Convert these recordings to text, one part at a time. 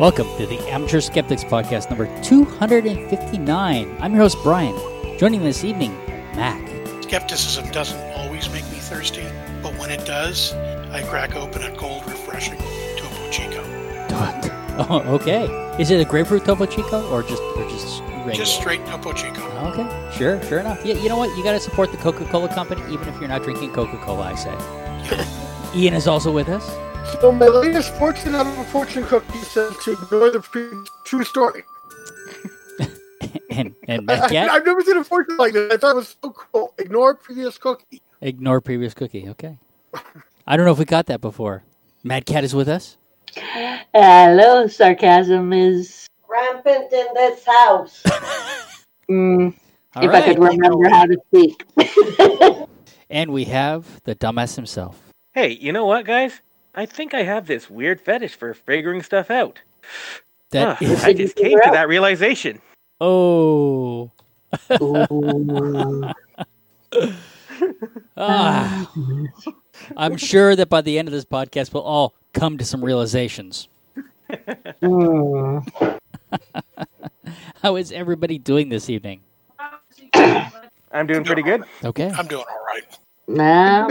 Welcome to the Amateur Skeptics Podcast number 259. I'm your host, Brian. Joining me this evening, Mac. Skepticism doesn't always make me thirsty, but when it does, I crack open a cold, refreshing Topo Chico. Oh, okay. Is it a grapefruit Topo Chico or just or just regular? Just straight Topo Chico. Okay, sure, sure enough. Yeah, you know what? You got to support the Coca-Cola company, even if you're not drinking Coca-Cola. I say. Ian is also with us. So my latest fortune out of a fortune cookie says to ignore the pre- true story. and and I, Mad Cat, have never seen a fortune like this. I thought it was so cool. Ignore previous cookie. ignore previous cookie. Okay. I don't know if we got that before. Mad Cat is with us. Hello, sarcasm is. rampant in this house. Mm, All if I could remember how to speak. And we have the dumbass himself. Hey, you know what, guys? I think I have this weird fetish for figuring stuff out. That Huh, is I just came to that realization. oh. Ah. I'm sure that by the end of this podcast, we'll all come to some realizations. How is everybody doing this evening? I'm doing pretty good. Okay. I'm doing all right. Now,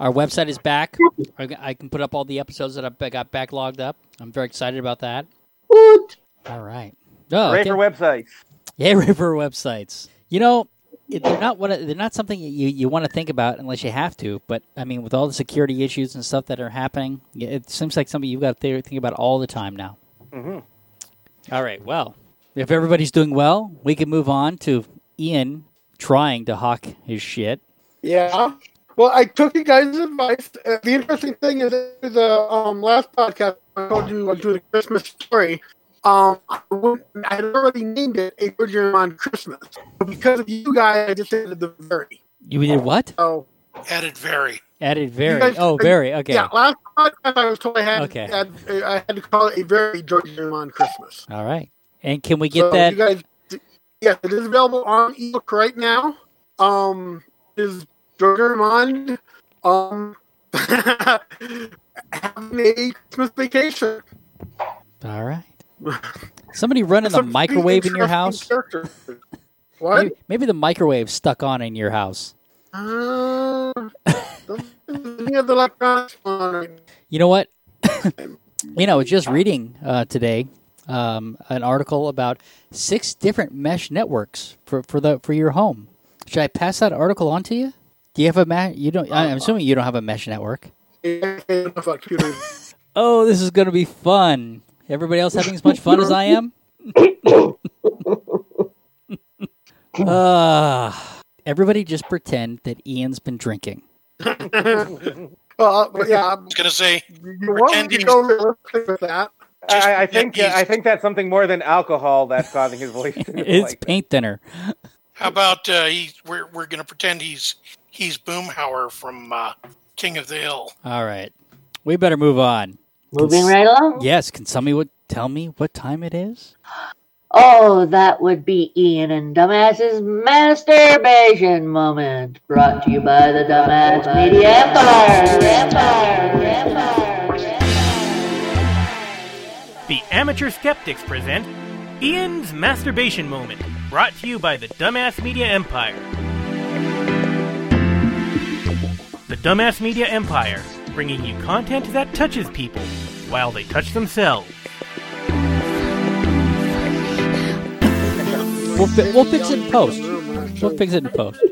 Our website is back. I I can put up all the episodes that I got backlogged up. I'm very excited about that. woot. All right. Oh, Hooray okay. for websites. Yeah, river websites. You know, it- they're not what they're not something you you want to think about unless you have to. But I mean, with all the security issues and stuff that are happening, it seems like something you've got to think about all the time now. hmm All right. Well, if everybody's doing well, we can move on to Ian trying to hawk his shit. Yeah. Well, I took you guys' advice. Uh, the interesting thing is, that the um, last podcast I told you I do the Christmas story. Um, I, wouldn't- I had already named it a Good Year on Christmas, but because of you guys, I just added the very. You did what? So Added very. Added very. guys- oh, very. Okay. yeah, last podcast I was told I had, Okay. had I had to call it a very Good Year on Christmas. All right. And can we get so that? You guys, yes, it is available on ebook right now. Um, is Remand um having a Christmas vacation? All right. Somebody running the microwave in your house? What? Maybe, maybe the microwave stuck on in your house. Uh, any of the electronics on right You know what? you know, I was just reading uh, today um, an article about six different mesh networks for, for the for your home. Should I pass that article on to you? Do you have a mesh? You don't. I'm assuming you don't have a mesh network. Oh, this is going to be fun. Everybody else having as much fun as I am? uh, everybody just pretend that Ian's been drinking. Well, but yeah, I was going to say, you want to go realistic with that. Just- I, I think yeah, uh, I think that's something more than alcohol that's causing his voice. to It's like paint thinner. how about uh, he, we're, we're going to pretend he's he's Boomhauer from uh, King of the Hill. All right. We better move on. Moving right along. Yes, can somebody what tell me what time it is? Oh, that would be Ian and Dumbass's masturbation moment. Brought to you by the Dumbass Media Empire. Empire. Empire. The Amateur Skeptics present Ian's Masturbation Moment, brought to you by the Dumbass Media Empire. The Dumbass Media Empire, bringing you content that touches people while they touch themselves. We'll, fi- we'll fix it in post. We'll fix it in post.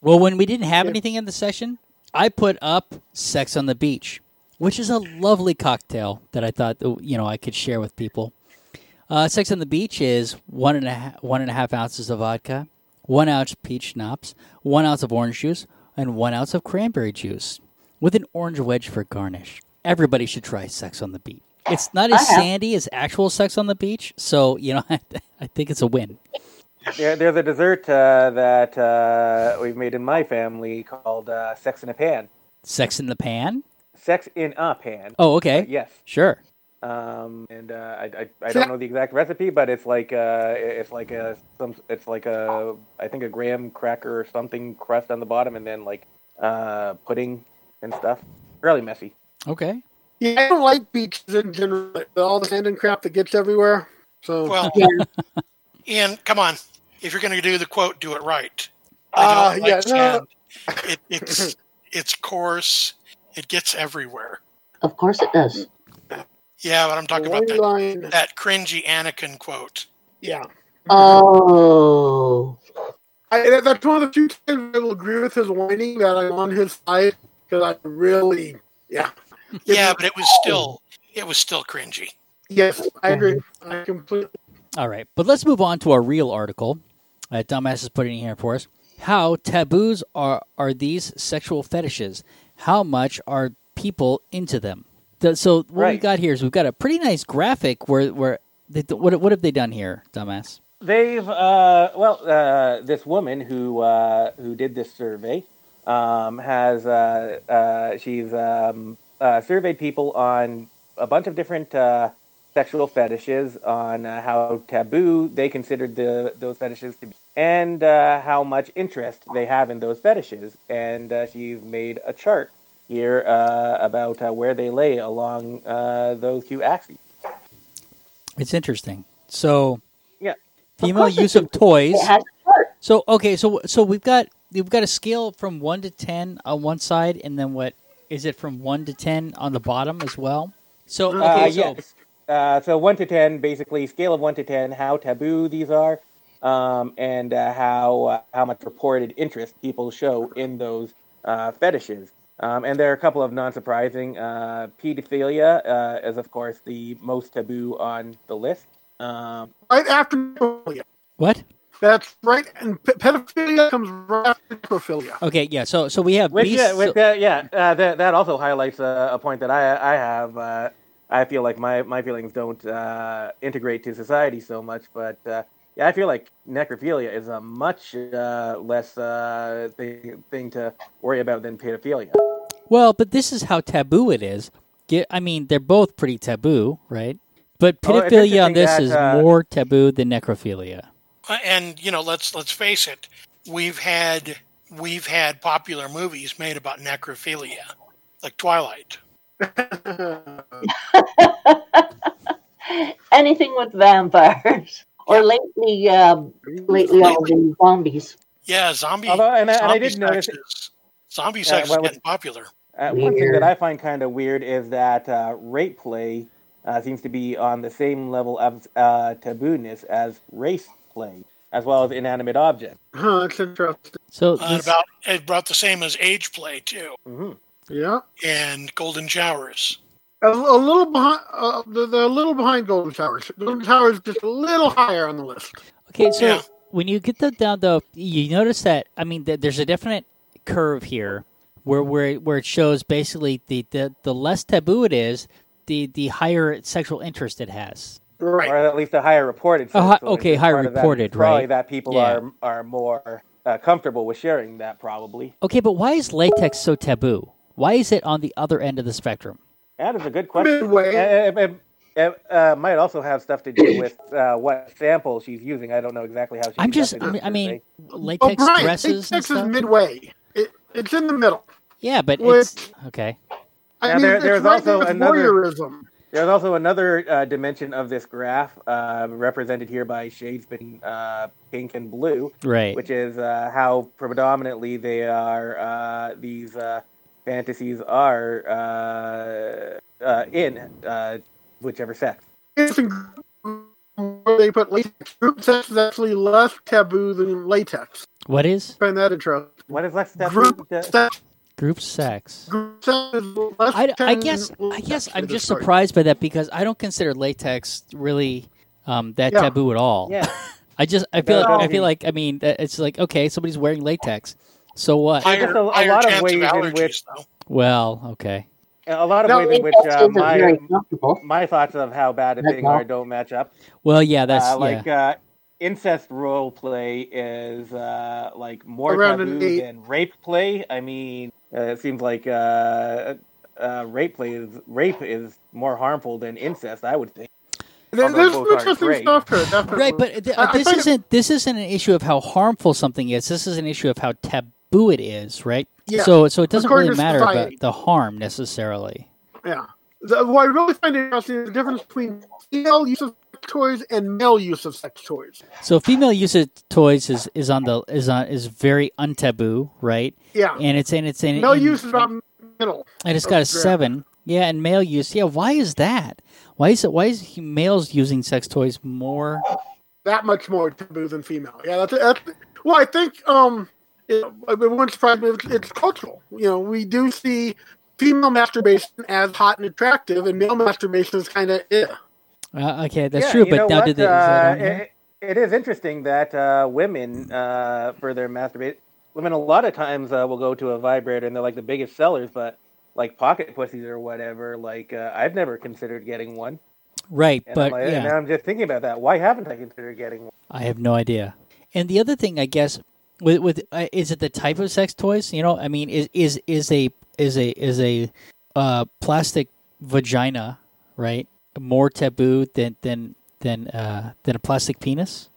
Well, when we didn't have anything in the session, I put up Sex on the Beach, which is a lovely cocktail that I thought you know I could share with people. Uh, Sex on the Beach is one and a half, one and a half ounces of vodka, one ounce peach schnapps, one ounce of orange juice, and one ounce of cranberry juice, with an orange wedge for garnish. Everybody should try Sex on the Beach. It's not as sandy as actual Sex on the Beach, so you know I think it's a win. there, there's a dessert uh, that uh, we've made in my family called uh, Sex in a Pan. Sex in the Pan. Sex in a pan. Oh, okay. Yes. Sure. Um, and uh, I, I, I don't know the exact recipe, but it's like uh, it's like a some it's like a I think a graham cracker or something crust on the bottom, and then like uh, pudding and stuff. Really messy. Okay. Yeah, I don't like beaches in general. All the sand and crap that gets everywhere. So Well, Yeah. Ian, come on. If you're going to do the quote, do it right. Uh, I don't yeah, like no. It, it's it's coarse. It gets everywhere. Of course it does. Yeah, but I'm talking about that, line, that cringy Anakin quote. yeah. Oh. I, that- that's one of the few times I will agree with his whining that I'm on his side because I really, yeah, Yeah, but it was still it was still cringy. yes, I agree. I completely. All right, but let's move on to our real article that Dumbass is putting in here for us. How taboos are are these sexual fetishes? How much are people into them? The- so what we Right. got here is we've got a pretty nice graphic where where they, what what have they done here, Dumbass? They've uh, well, uh, this woman who uh, who did this survey um, has uh, uh, she's um, uh, surveyed people on a bunch of different uh, sexual fetishes, on uh, how taboo they considered the those fetishes to be, and uh, how much interest they have in those fetishes. And uh, she's made a chart here uh, about uh, where they lay along uh, those two axes. It's interesting. So Yeah. female it use of toys. It has a. So okay, so so we've got we've got a scale from one to ten on one side, and then what is it from one to ten on the bottom as well? So okay, Uh, so yes. Uh, so one to ten, basically scale of one to ten, how taboo these are, um, and uh, how uh, how much reported interest people show in those uh, fetishes. Um, and there are a couple of non-surprising. Uh, pedophilia uh, is, of course, the most taboo on the list. Um, Right after necrophilia. what? That's right, and pe- pedophilia comes right after necrophilia. Okay, yeah. So so we have Which, beasts. yeah, which, so- uh, yeah uh, that, that also highlights uh, a point that I, I have. Uh, I feel like my, my feelings don't uh, integrate to society so much, but uh, yeah, I feel like necrophilia is a much uh, less uh, thing, thing to worry about than pedophilia. Well, but this is how taboo it is. Get, I mean, they're both pretty taboo, right? But Oh, pedophilia on this interesting is uh, more taboo than necrophilia. Uh, And you know, let's let's face it. We've had we've had popular movies made about necrophilia, like Twilight. Anything with vampires. Or lately, um, lately all the zombies. Yeah, zombie. Although- and I- and I zombie did sex notice- is, zombie sex well, is getting popular. Uh, one thing that I find kind of weird is that uh, rape play uh, seems to be on the same level of uh, taboo-ness as race play, as well as inanimate objects. Huh, that's interesting. So Uh, this- about about the same as age play too, hmm Yeah, and golden showers. a, a little behind. Uh, they're, they're a little behind Golden Showers. Golden Showers just a little higher on the list. Okay, so Yeah. when you get that down, though, you notice that I mean, th- there's a definite curve here where where where it shows basically the the, the less taboo it is, the the higher sexual interest it has. Right. or at least a higher reported. Hi- okay, it's higher part of that reported, is probably right. That people Yeah. are are more uh, comfortable with sharing that, probably. Okay, but why is latex so taboo? Why is it on the other end of the spectrum? That is a good question. Midway. Uh, It, it, uh, might also have stuff to do with uh, what sample she's using. I don't know exactly how she. I'm just, I mean, I this mean survey. latex oh, Brian, dresses and latex is midway. It, it's in the middle. yeah, but Which- it's okay. I Now, mean, there- there's right also another- voyeurism. There's also another uh, dimension of this graph, uh, represented here by shades between uh, pink and blue, Right. which is uh, how predominantly they are. Uh, these uh, fantasies are uh, uh, in uh, whichever sex. It's where they put latex. Group sex is actually less taboo than latex. What is Find that interesting. What is Lex Step? Group sex. group sex? Group sex I, I guess I guess. I'm just Sorry. surprised by that because I don't consider latex really um, that Yeah. taboo at all. Yeah. I just I feel No. like I feel like I mean it's like okay somebody's wearing latex, so what? There's Higher, just a- a lot of chance ways in allergies, which- though. Well, okay. A lot of No, ways in which uh, my my thoughts of how bad a That's thing are don't match up. Well, yeah, that's uh, like yeah. uh, incest role play is uh, like more Around taboo than rape play. I mean, uh, it seems like uh, uh, rape play is rape is more harmful than incest. I would think. There- There's both some are interesting stuff here, definitely. Right, but th- I- I this find it- isn't this isn't an issue of how harmful something is. This is an issue of how taboo it is, right? Yeah. So so it doesn't According really matter about the harm necessarily. Yeah. the, what I really find interesting is the difference between female use of sex toys and male use of sex toys. So female use of toys is, is on the is on is very untaboo, right? Yeah, And it's and it's in male in- use is about middle. and it's got a seven. Yeah, and male use. Yeah, why is that? Why is it? Why is he- males using sex toys more? that much more taboo than female. Yeah, that's, that's well. I think um, it, it wouldn't surprise me. It's, it's cultural. You know, we do see female masturbation as hot and attractive, and male masturbation is kind of eh. Uh, okay, that's Yeah, true. But now, what? did they? Uh, it, it is interesting that uh, women, uh, for their masturbate, women a lot of times uh, will go to a vibrator and they're like the biggest sellers, but like pocket pussies or whatever, like uh, I've never considered getting one. right, And, but I'm, like, and yeah, I'm just thinking about that. Why haven't I considered getting one? I have no idea. And the other thing, I guess, with with uh, is it the type of sex toys? You know, I mean, is is is a is a is a uh, plastic vagina right more taboo than than than uh, than a plastic penis?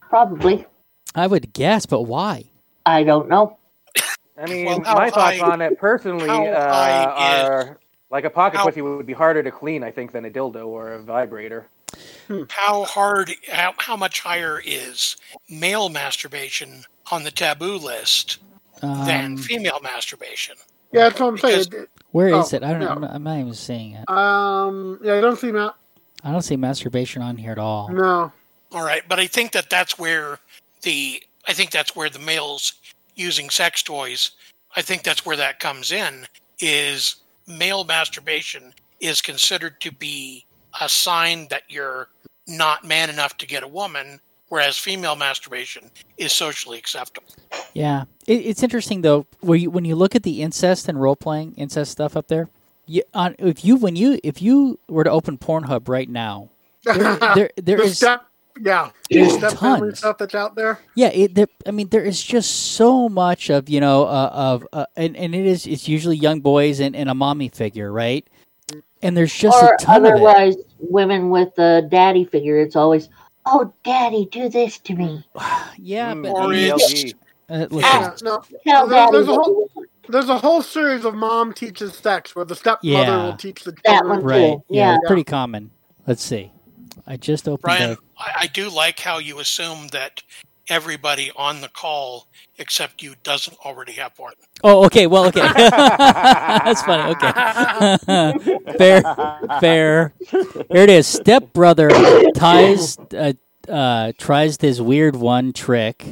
Probably. I would guess, but why? I don't know. I mean, Well, my thoughts high- on it personally uh, are like a pocket how- pussy would be harder to clean, I think, than a dildo or a vibrator. How hard? How, how much higher is male masturbation on the taboo list than Um, female masturbation? Yeah, that's what I'm saying. Because- where is Oh, it? I don't. no. I'm, not, I'm not even seeing it. Um, yeah, I don't see that. I don't see masturbation on here at all. No. All right, but I think that that's where the I think that's where the males using sex toys. I think that's where that comes in. Is male masturbation is considered to be a sign that you're not man enough to get a woman, whereas female masturbation is socially acceptable. Yeah, it, it's interesting though. Where you, when you look at the incest and role playing incest stuff up there, you, on if you when you if you were to open Pornhub right now, there there, there the is step, yeah, There's step family tons. stuff that's out there. yeah. It, there, I mean, there is just so much of you know uh, of uh, and and it is it's usually young boys and, and a mommy figure, right? And there's just or a ton of it. otherwise, women with the daddy figure, it's always, oh, daddy, do this to me. Yeah, Mm, but Or uh, listen, Yeah, no, Tell There- there's a whole- there's a whole series of mom teaches sex where the stepmother Yeah. will teach the That children. one. right? too, Yeah, yeah. pretty common. Let's see. I just opened. Brian, up- I, I do like how you assume that everybody on the call except you doesn't already have porn. Oh, okay. Well, okay. That's funny. Okay. fair, fair. Here it is. Step brother ties, uh, uh, tries this weird one trick.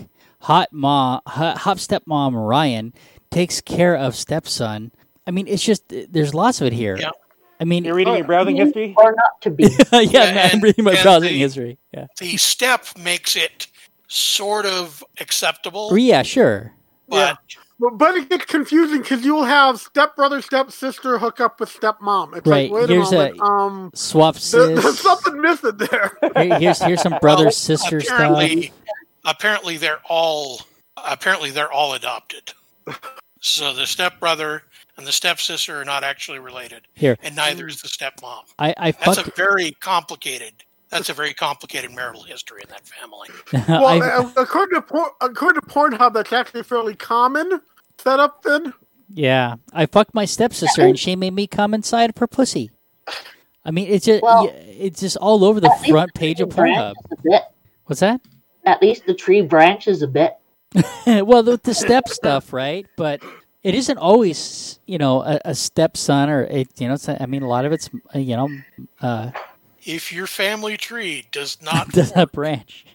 Hot mom, hot, hot stepmom Ryan takes care of stepson. I mean, it's just there's lots of it here. Yeah. I mean, You're reading your browsing history? Or not to be. yeah, Yeah, I'm reading my browsing the- history. Yeah. The step makes it sort of acceptable, Oh, yeah, sure. but But, but it gets confusing because you'll have stepbrother, stepsister hook up with stepmom. It's Right, like, wait a here's moment, a- um, Swap there, there's something missing there. Here- here's here's some brother well, sister stuff. apparently, apparently they're all apparently they're all adopted. So the stepbrother and the stepsister are not actually related, Here, and neither is the stepmom. I I That's fucked. a very complicated. That's a very complicated marital history in that family. well, uh, according to Por- according to Pornhub, that's actually fairly common setup. Then Yeah, I fucked my stepsister and she made me come inside of her pussy. I mean, it's just Well, it's just all over the front page of Pornhub. branches a bit. What's that? At least the tree branches a bit. well, the, the step stuff, right? But it isn't always, you know, a, a stepson or it, you know. It's, I mean, a lot of it's, uh, you know, uh, If your family tree does not does not branch.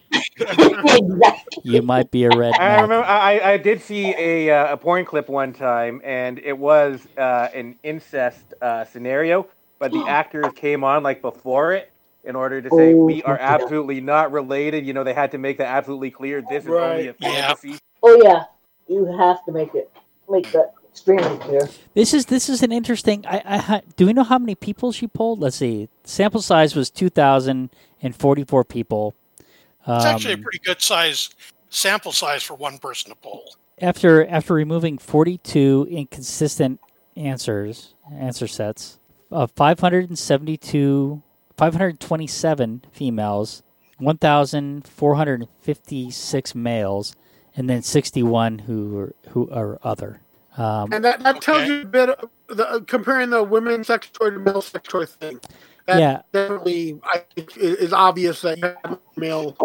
You might be a red. I remember I, I did see a, uh, a porn clip one time, and it was uh, an incest uh, scenario, but the actors came on like before it in order to say Oh, we are yeah. absolutely not related. You know, they had to make that absolutely clear. This is only a Right. Yeah. fantasy. Oh yeah, you have to make it make that extremely clear. This is this is an interesting. I, I do we know how many people she pulled? Let's see. Sample size was two thousand and forty four people. It's actually a Um, pretty good size sample size for one person to poll. after after removing 42 inconsistent answers answer sets of 572 527 females 1456 males and then 61 who are, who are other Um, And that, that tells Okay. you a bit of the, uh, comparing the women's sex toy to male sex toy thing. That Yeah. definitely I think is obvious that you have a male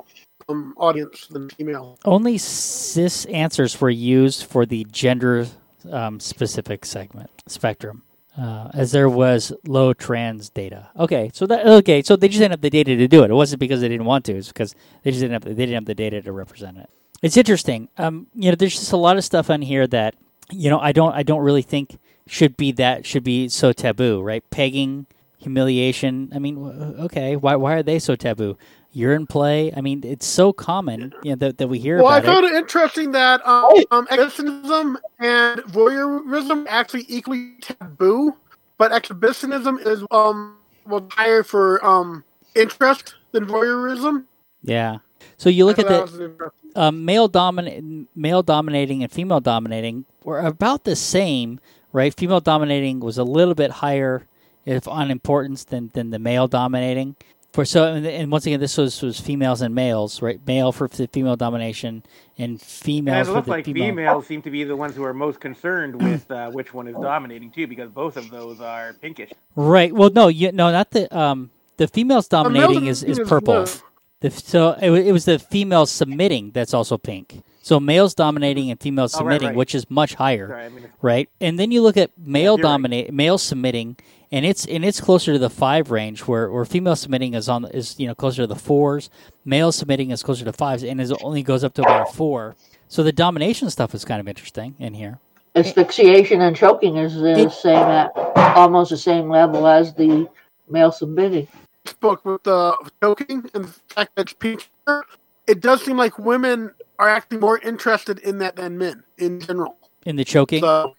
um, audience than female. only cis answers were used for the gender um, specific segment spectrum, uh, as there was low trans data. Okay, so that okay, so they just didn't have the data to do it. It wasn't because they didn't want to; it's because they just didn't have they didn't have the data to represent it. It's interesting. Um, you know, there's just a lot of stuff on here that you know I don't I don't really think should be that should be so taboo, right? Pegging, humiliation. I mean, okay, why why are they so taboo? Urine play. I mean, it's so common you know, that, that we hear Well, I about it. found it interesting that um, um, exhibitionism and voyeurism are actually equally taboo, but exhibitionism is um well higher for um interest than voyeurism. Yeah. So you look I at the that was interesting. Um, male dominant, male dominating, and female dominating were about the same, right? Female dominating was a little bit higher, if on importance, than than the male dominating. For so, and, and once again, this was was females and males, right? Male for the female domination, and And females it for looks the like female. females seem to be the ones who are most concerned with uh, which one is dominating too, because both of those are pinkish. Right. Well, no, you no, not the um the females male dominating is, is is purple. blue. The, so it, it was the females submitting that's also pink. So males dominating and females Oh, right, submitting, right. which is much higher, Sorry, I mean, right? And then you look at male you're right. dominate, male submitting, and it's and it's closer to the five range, where, where female submitting is on is you know closer to the fours, male submitting is closer to fives, and it only goes up to about a four. So the domination stuff is kind of interesting in here. Asphyxiation and choking is the It- same at almost the same level as the male submitting. Book with the choking and the fact that it's pink, it does seem like women are actually more interested in that than men in general. In the choking, So,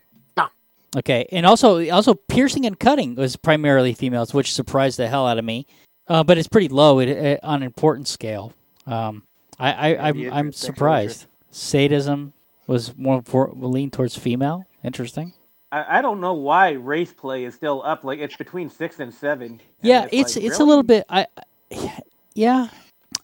Okay, and also also piercing and cutting was primarily females, which surprised the hell out of me. Uh, but it's pretty low it, it, on importance scale. Um, I, I I'm I'm surprised. Sadism was more for, lean towards female. Interesting. I, I don't know why race play is still up. Like it's between six and seven. And Yeah, it's like, it's a little bit. I I- yeah.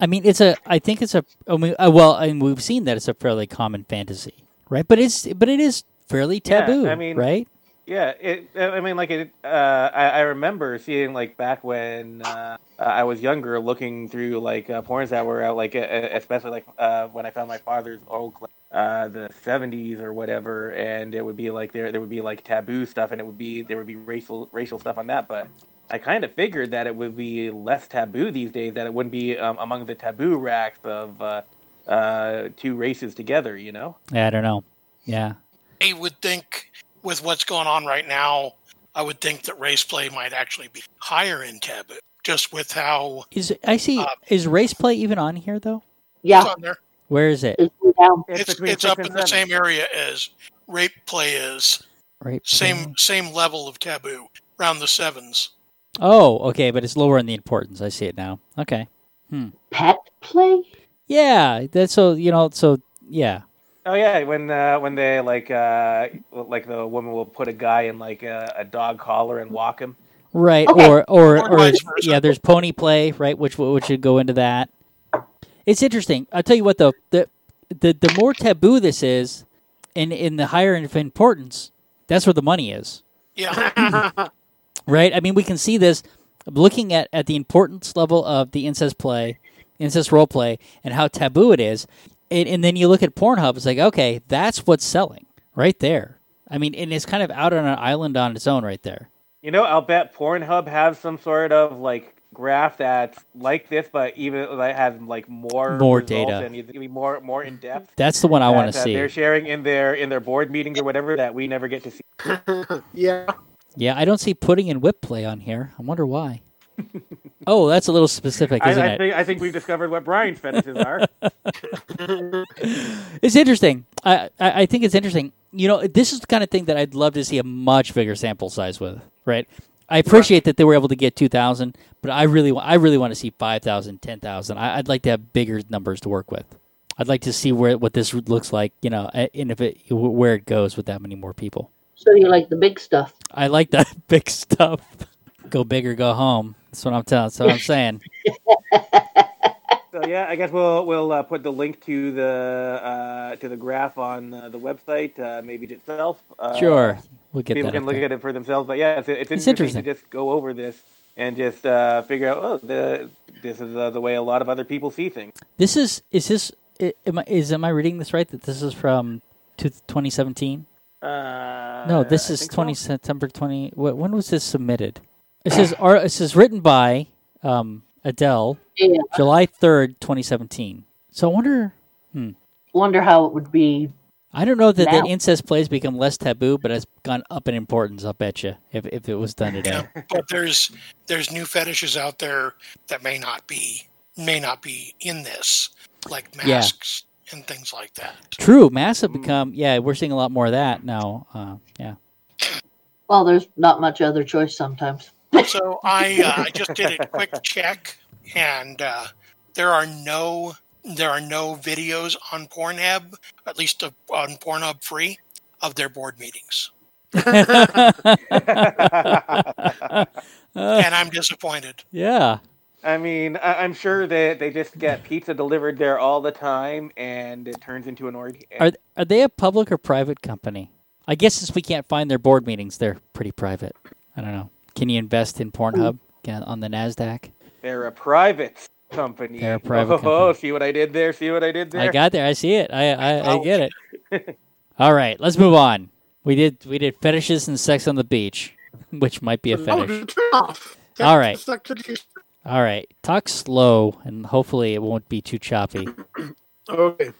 I mean, it's a. I think it's a. I mean, uh, well, and we've seen that it's a fairly common fantasy, right? But it's but it is fairly Yeah, taboo, I mean- right? Yeah, it. I mean, like it. Uh, I, I remember seeing like back when uh, I was younger, looking through like uh, porns that were out, like uh, especially like uh, when I found my father's old, uh, the '70s or whatever, and it would be like there there would be like taboo stuff, and it would be there would be racial racial stuff on that, but. I kind of figured that it would be less taboo these days, that it wouldn't be um, among the taboo racks of uh, uh, two races together, you know? Yeah, I don't know. Yeah, I would think with what's going on right now, I would think that race play might actually be higher in taboo, just with how is I see. Uh, is race play even on here though? it's Yeah, on there. Where is it? it's down. It's it's up in the same area as rape play is. Right. Same same level of taboo, around the sevens. Oh, okay, but it's lower in the importance. I see it now. Okay. Pet play? Yeah, that's so you know. So yeah, Oh yeah, when uh, when they like uh, like the woman will put a guy in like a, a dog collar and walk him. right. Okay. Or or Or or yeah, there's pony play, right? Which which would go into that. It's interesting. I'll tell you what though. The the the more taboo this is, in in the higher in importance, that's where the money is. Yeah. right? I mean, we can see this looking at, at the importance level of the incest play, incest role play, and how taboo it is. And, and then you look at Pornhub, it's like, okay, that's what's selling right there. I mean, and it's kind of out on an island on its own right there. You know, I'll bet Pornhub has some sort of like graph that's like this, but even that has like more More data. and it's be more more in depth. That's the one I want to see. They're sharing in their in their board meetings or whatever that we never get to see. yeah. Yeah, I don't see pudding and whip play on here. I wonder why. oh, that's a little specific, I, isn't I it? think I think we've discovered what Brian's fetishes are. It's interesting. I, I I think it's interesting. You know, this is the kind of thing that I'd love to see a much bigger sample size with. Right. I appreciate that they were able to get two thousand, but I really I really want to see 5,000, 10,000. I, I'd like to have bigger numbers to work with. I'd like to see where what this looks like. You know, and if it where it goes with that many more people. So you like the big stuff. I like that big stuff. Go big or go home. That's what I'm telling. That's what I'm saying. So so yeah, I guess we'll we'll uh, put the link to the uh, to the graph on uh, the website, uh, maybe itself. Uh, Sure, we'll get people that. can look there. at it for themselves. But yeah, it's, it's, It's interesting, interesting. to just go over this and just uh, figure out, oh, the, this is uh, the way a lot of other people see things. This is is this am I is am I reading this right? That this is from to 2017? Uh, No, this I is think so. 20 September 20. When was this submitted? It says ar- it says written by um, Adele, Yeah. July 3rd, 2017. So I wonder. Wonder how it would be. I don't know that, that Now- incest plays become less taboo, but it's gone up in importance. I'll bet you if if it was done today. but there's there's new fetishes out there that may not be may not be in this, like Yeah. masks and things like that. True, masks have become. Yeah, we're seeing a lot more of that now. Uh, yeah. Well, there's not much other choice sometimes. So I uh, I just did a quick check, and uh, there are no there are no videos on Pornhub, at least of- on Pornhub free, of their board meetings, and I'm disappointed. yeah. I mean, I, I'm sure that they just get pizza delivered there all the time, and it turns into an orgy. Are are they a public or private company? I guess since we can't find their board meetings, they're pretty private. I don't know. Can you invest in Pornhub on the Nasdaq? They're a private company. They're a private oh, company. see what I did there? See what I did there? I got there. I see it. I I, I get it. All right, let's move on. We did we did fetishes and sex on the beach, which might be a Oh, fetish. dude, turn off. All right. Sex education. All right, talk slow, and hopefully it won't be too choppy. Okay.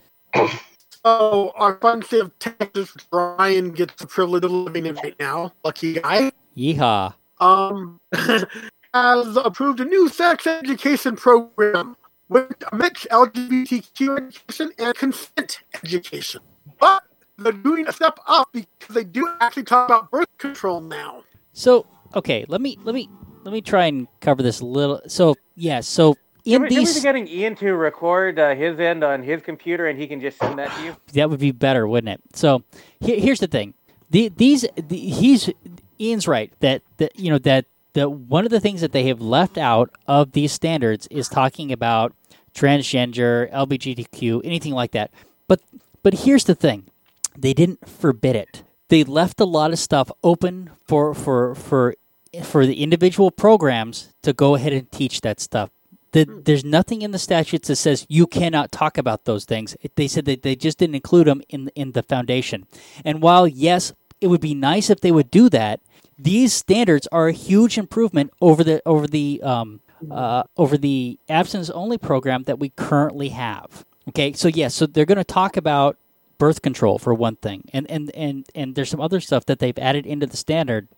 So, our fun state of Texas, Brian gets the privilege of living in right now. Lucky guy. Yeehaw! Um, has approved a new sex education program with a mix LGBTQ education and consent education. But they're doing a step up because they do actually talk about birth control now. So okay, let me let me let me try and cover this a little. So yeah, so in Can we, can we be these getting Ian to record uh, his end on his computer, and he can just send that to you? that would be better, wouldn't it? So here, here's the thing: the, these the, he's Ian's right that that you know that that one of the things that they have left out of these standards is talking about transgender, LGBTQ, anything like that. But but here's the thing: they didn't forbid it. They left a lot of stuff open for for for for the individual programs to go ahead and teach that stuff. The, there's nothing in the statutes that says you cannot talk about those things. They said that they just didn't include them in in the foundation. And while yes, it would be nice if they would do that, these standards are a huge improvement over the over the um, uh, over the abstinence only program that we currently have. Okay, so yes, so they're going to talk about birth control for one thing, and and and and there's some other stuff that they've added into the standard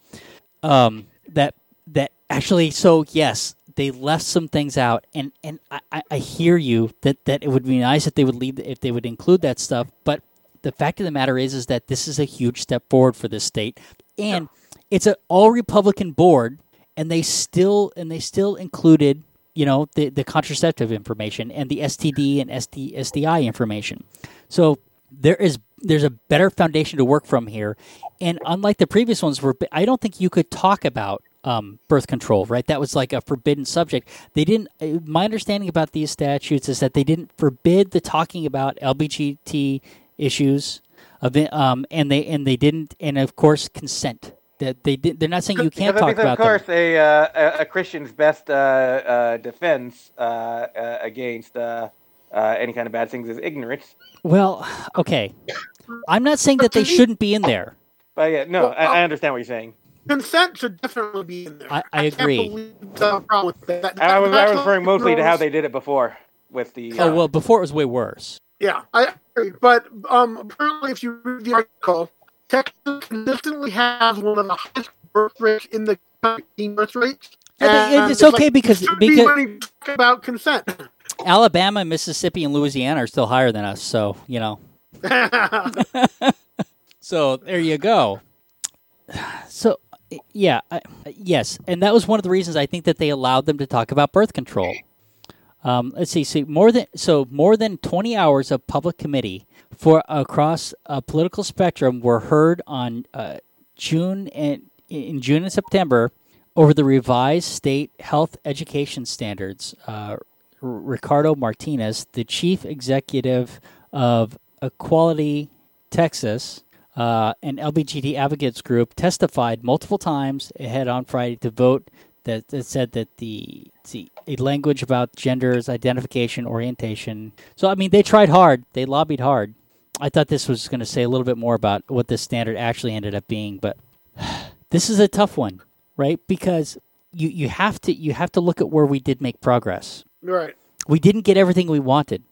um, that that actually. So yes, they left some things out, and and I, I- I hear you that that it would be nice if they would leave if they would include that stuff, but the fact of the matter is is that this is a huge step forward for this state, and it's an all Republican board, and they still and they still included you know the the contraceptive information and the STD and SD, SDI information. So there is there's a better foundation to work from here, and unlike the previous ones, where I don't think you could talk about um, birth control, right? That was like a forbidden subject. They didn't. uh, My understanding about these statutes is that they didn't forbid the talking about LGBT issues, of it, um, and they and they didn't, and of course consent. That they did. They're not saying you can't talk about of course, them. a, uh, a a Christian's best uh, uh, defense uh, uh, against uh, uh, any kind of bad things is ignorance. Well, okay. I'm not saying that they shouldn't be in there. But yeah, no, Well, I, I understand what you're saying. Consent should definitely be in there. I- I agree. believe the problem with that. I was, I was referring mostly to how they did it before with the. Oh well, before it was way worse. Yeah, I agree. But um, apparently, if you read the article, Texas consistently has one of the highest birth rates in the country, birth rates. And it's okay like, because- be because- talk about consent. Alabama, Mississippi, and Louisiana are still higher than us. So you know. So there you go. So yeah, I, yes, and that was one of the reasons I think that they allowed them to talk about birth control. Um, let's see, see more than so more than twenty hours of public committee for across a political spectrum were heard on uh, June and in June and September over the revised state health education standards. Uh, Ricardo Martinez, the chief executive of Equality Texas, uh, an LBGT advocates group, testified multiple times ahead on Friday to vote that, that said that the, the a language about genders, identification, orientation. So I mean, they tried hard. They lobbied hard. I thought this was going to say a little bit more about what the standard actually ended up being, but this is a tough one, right? Because you, you have to you have to look at where we did make progress. Right. We didn't get everything we wanted,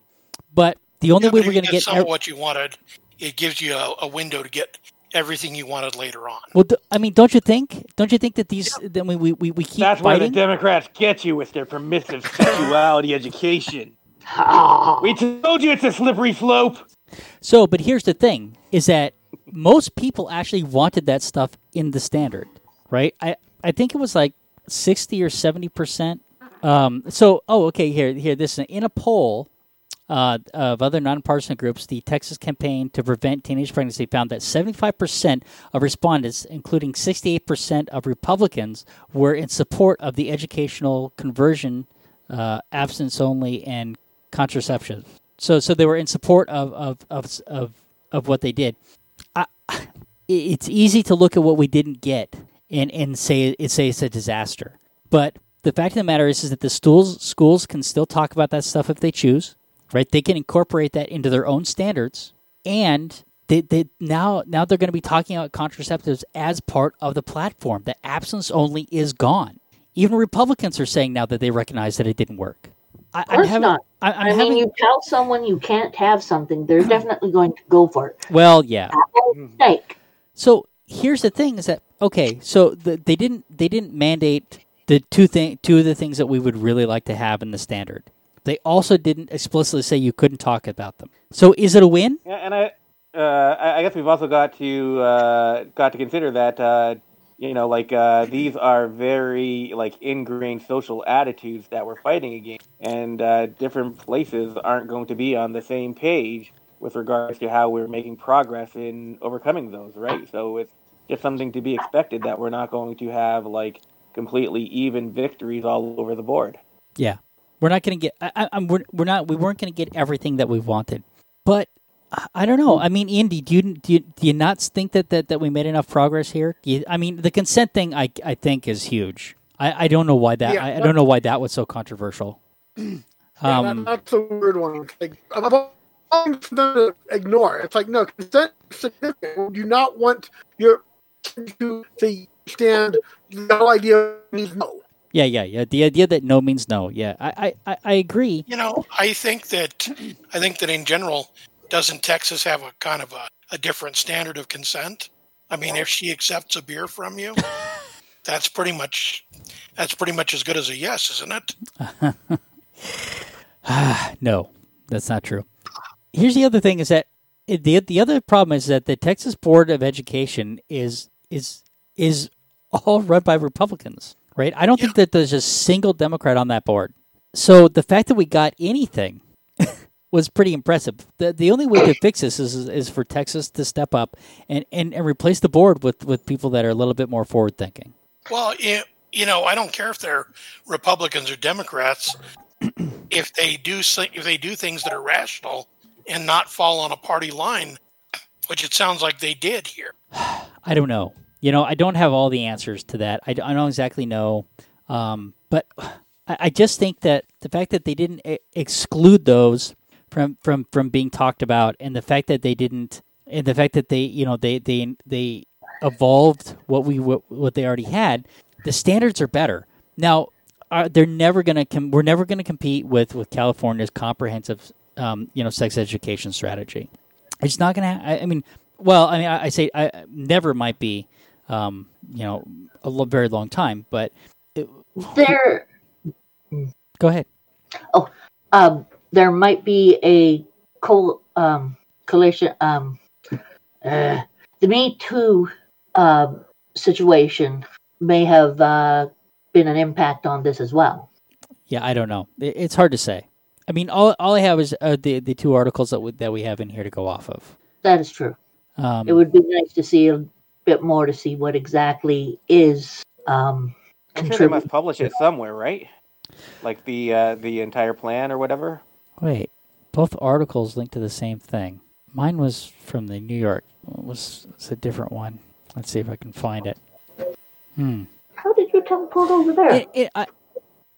but the only Yeah, way we're going to get get some ev- of what you wanted, it gives you a, a window to get everything you wanted later on. well, I mean, don't you think? Don't you think that these? That we, we we we keep That's where the. Democrats get you with their permissive sexuality education. We told you it's a slippery slope. So, but here's the thing: is that most people actually wanted that stuff in the standard, right? I I think it was like sixty or seventy percent. Um, so, oh, okay. Here, here. This in a poll uh, of other nonpartisan groups, the Texas Campaign to Prevent Teenage Pregnancy found that seventy-five percent of respondents, including sixty-eight percent of Republicans, were in support of the educational conversion, uh, absence only, and contraception. So, so they were in support of of of of, of what they did. I, it's easy to look at what we didn't get and and say it say it's a disaster, but the fact of the matter is, is that the schools schools can still talk about that stuff if they choose, right? They can incorporate that into their own standards, and they, they now now they're going to be talking about contraceptives as part of the platform. The absence only is gone. Even Republicans are saying now that they recognize that it didn't work. I, Of course I'm having, not. I, I'm I mean, having, you tell someone you can't have something, they're definitely going to go for it. well, yeah. Mm-hmm. Mistake. So here's the thing: is that okay? So the, they didn't they didn't mandate the two thing two of the things that we would really like to have in the standard. They also didn't explicitly say you couldn't talk about them. So is it a win? Yeah, and I, uh, I guess we've also got to uh, got to consider that uh, you know, like uh, these are very like ingrained social attitudes that we're fighting against, and uh, different places aren't going to be on the same page with regards to how we're making progress in overcoming those, right? So it's just something to be expected that we're not going to have like completely even victories all over the board. Yeah, we're not going to get. I, I, I'm we're, we're not. We weren't going to get everything that we wanted, but I, I don't know. I mean, Andy, do you do you, do you not think that, that that we made enough progress here? You, I mean, the consent thing, I I think is huge. I, I don't know why that. Yeah, I, I don't know why that was so controversial. Yeah, Um, that, that's a weird one. Like, of all things for them to ignore. It's like, no, consent is significant. Do not want your to to stand the whole idea means no. Yeah, yeah, yeah. The idea that no means no. Yeah, I, I, I- agree. You know, I think that I think that in general, doesn't Texas have a kind of a, a different standard of consent? I mean, if she accepts a beer from you, that's pretty much that's pretty much as good as a yes, isn't it? No, that's not true. Here's the other thing: is that eh, the the other problem is that the Texas Board of Education is is is all run by Republicans, right? I don't think that there's a single Democrat on that board. So the fact that we got anything was pretty impressive. the The only way to fix this is is for Texas to step up and, and, and replace the board with, with people that are a little bit more forward thinking. Well, it, you know, I don't care if they're Republicans or Democrats. if they do if they do things that are rational and not fall on a party line, which it sounds like they did here. I don't know. You know, I don't have all the answers to that. I, I don't exactly know. Um, but I, I just think that the fact that they didn't e- exclude those from, from, from being talked about and the fact that they didn't and the fact that they, you know, they, they, they evolved what we, what, what they already had, the standards are better. Now, are, they're never going to, com- we're never going to compete with, with California's comprehensive, um, you know, sex education strategy. It's not going to. I, I mean, well, I mean, I, I say I never might be, um, you know, a lo- very long time. But it, There, go ahead. Oh, um, there might be a col- um, collision. Um, uh, the Me Too um situation may have uh, been an impact on this as well. Yeah, I don't know. It, it's hard to say. I mean, all all I have is uh, the the two articles that we, that we have in here to go off of. That is true. Um, It would be nice to see a bit more to see what exactly is um, I'm sure they must publish it somewhere, right? like the uh, the entire plan or whatever. Wait, both articles link to the same thing. Mine was from the New York. It was it's a different one. Let's see if I can find it. Hmm. How did you teleport over there? It, it, I,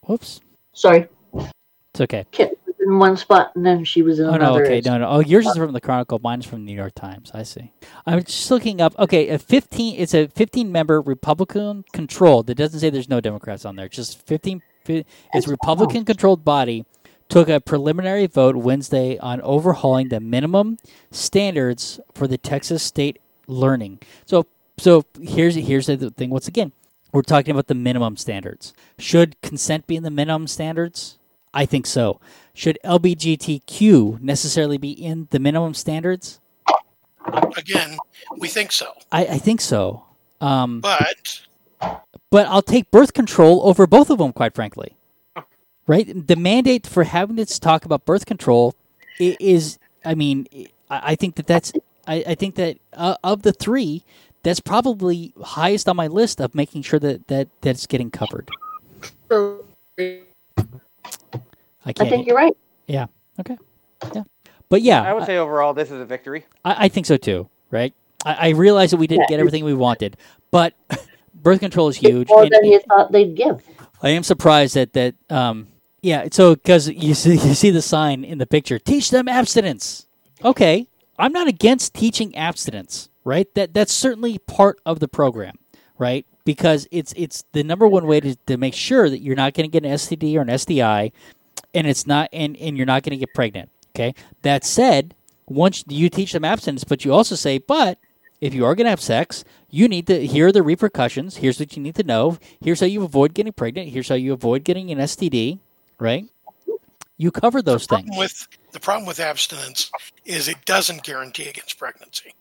whoops. Sorry, It's okay. Kit was in one spot and then she was in Oh another. no, okay, no, no. Oh, yours is from the Chronicle. Mine's from the New York Times. I see. I'm just looking up. Okay, a 15. It's a 15 member Republican controlled. It doesn't say there's no Democrats on there. Just 15. fi- It's Republican controlled body took a preliminary vote Wednesday on overhauling the minimum standards for the Texas state learning. So, so here's here's the thing. Once again, we're talking about the minimum standards. Should consent be in the minimum standards? I think so. Should LBGTQ necessarily be in the minimum standards? Again, we think so. I, I think so. Um, But but I'll take birth control over both of them, quite frankly. Right? The mandate for having to talk about birth control is, I mean, I I think that that's, I, I think that uh, of the three, that's probably highest on my list of making sure that, that that's getting covered. I I can't. think you're right. yeah. Okay. Yeah. But yeah, I would say overall this is a victory. I, I think so too, right? I, I realize that we didn't Yeah. get everything we wanted, but birth control is huge. More and- than you thought they'd give. I am surprised that that um yeah. So because you see you see the sign in the picture, teach them abstinence. Okay, I'm not against teaching abstinence, right? That that's certainly part of the program, right? Because it's it's the number one way to, to make sure that you're not going to get an STD or an STI, and it's not and and you're not going to get pregnant. Okay. That said, once you teach them abstinence, but you also say, but if you are going to have sex, you need to. Here are the repercussions. Here's what you need to know. Here's how you avoid getting pregnant. Here's how you avoid getting an STD. Right? You cover those things. problem with the problem with abstinence is it doesn't guarantee against pregnancy.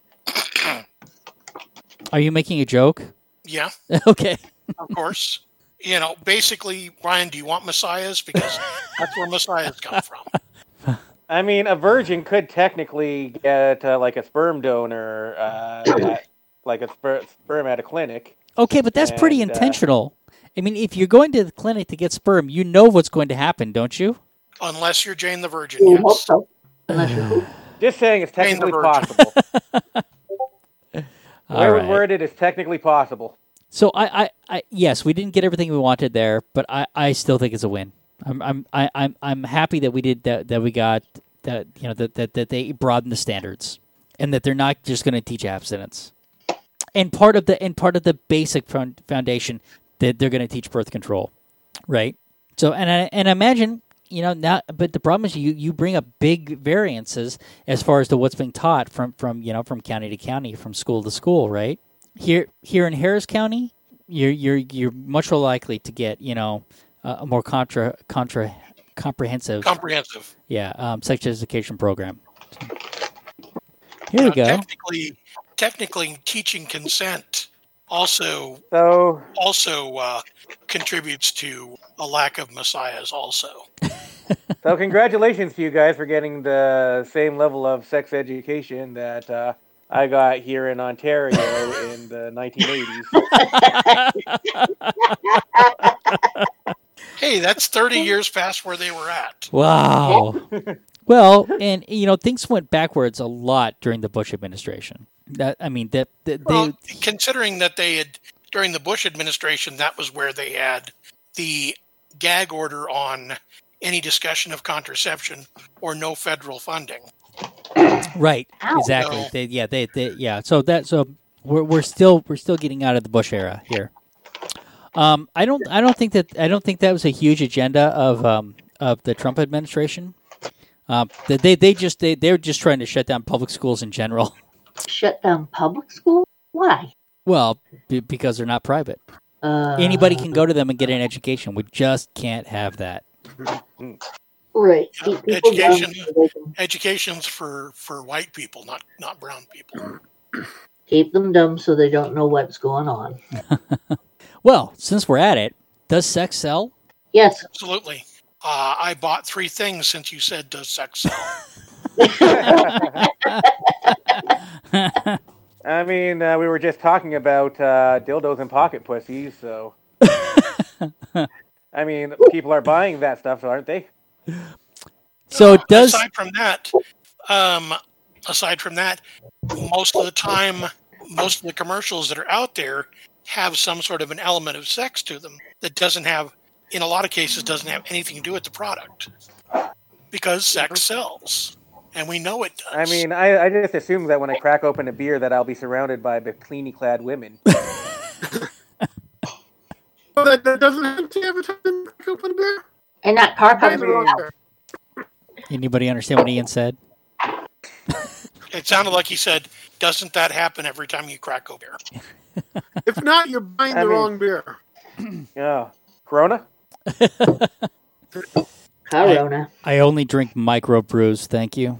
Are you making a joke? Yeah, okay. of course. You know, basically, Ryan, do you want messiahs? Because that's where messiahs come from. I mean, a virgin could technically get uh, like a sperm donor, uh, at, like a sper- sperm at a clinic. Okay, but that's pretty And, uh, intentional. I mean, if you're going to the clinic to get sperm, you know what's going to happen, don't you? Unless you're Jane the Virgin, yes. Unless you're Just saying, it's technically possible. All Where right. worded is technically possible. So I, I, I, yes, we didn't get everything we wanted there, but I, I still think it's a win. I'm, I'm, I, I'm, I'm happy that we did that. That we got that. You know that that, that they broadened the standards, and that they're not just going to teach abstinence. And part of the and part of the basic foundation that they're going to teach birth control, right? So and I, and imagine you know now, but the problem is you you bring up big variances as far as to what's being taught from from you know from county to county, from school to school, right? Here here in Harris County, you're you're you're much more likely to get you know uh, a more contra contra comprehensive Comprehensive. yeah um, sex education program. Here we Now, go. Technically, technically, teaching consent also So, also uh, contributes to a lack of messiahs. Also, so congratulations to you guys for getting the same level of sex education that uh, I got here in Ontario in the 1980s. hey, that's thirty years past where they were at. Wow. well, and you know things went backwards a lot during the Bush administration. That I mean that, that they Well, considering that they had during the Bush administration, that was where they had the gag order on any discussion of contraception or no federal funding. right Ow. exactly. They, yeah, they, they yeah. So that so we're we're still we're still getting out of the Bush era here. Um, I don't I don't think that I don't think that was a huge agenda of um of the Trump administration. Um, that they they just they they're just trying to shut down public schools in general. shut down public school? Why? Well, b- because they're not private. Uh, Anybody can go to them and get an education. We just can't have that. Right. Yeah, Keep education. so they can Education's for for white people, not not brown people. Keep them dumb so they don't know what's going on. Well, since we're at it, does sex sell? Yes. Absolutely. Uh, I bought three things since you said does sex sell. I mean, uh, we were just talking about uh, dildos and pocket pussies, so. I mean, people are buying that stuff, aren't they? So does aside from that, um, aside from that, most of the time, most of the commercials that are out there have some sort of an element of sex to them that doesn't have, in a lot of cases, doesn't have anything to do with the product because sex sells, and we know it does. I mean, I, I just assume that when I crack open a beer, that I'll be surrounded by bikini-clad women. Oh, that, that doesn't have to advertise in open beer. And that car comes are wrong out. there. anybody understand what Ian said? it sounded like he said, "Doesn't that happen every time you crack a beer?" If not, you're buying I the mean- wrong beer. Yeah, Corona. Corona. I only drink micro brews, thank you.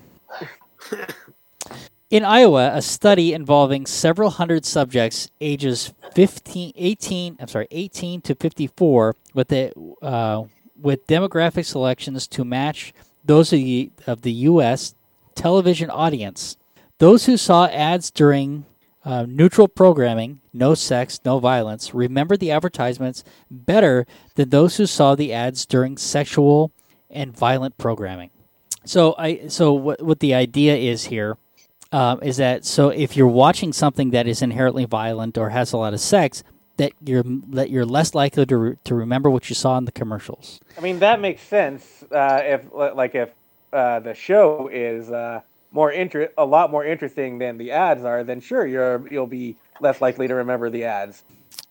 In Iowa, a study involving several hundred subjects ages 15, 18, I'm sorry, 18 to 54 with the uh, with demographic selections to match those of the, of the US television audience. Those who saw ads during uh, neutral programming, no sex, no violence, remember the advertisements better than those who saw the ads during sexual and violent programming. So I so what what the idea is here um, is that so if you're watching something that is inherently violent or has a lot of sex, that you're that you're less likely to re- to remember what you saw in the commercials. I mean, that makes sense. Uh, if like if uh, the show is uh, more inter- a lot more interesting than the ads are, then sure, you're you'll be less likely to remember the ads.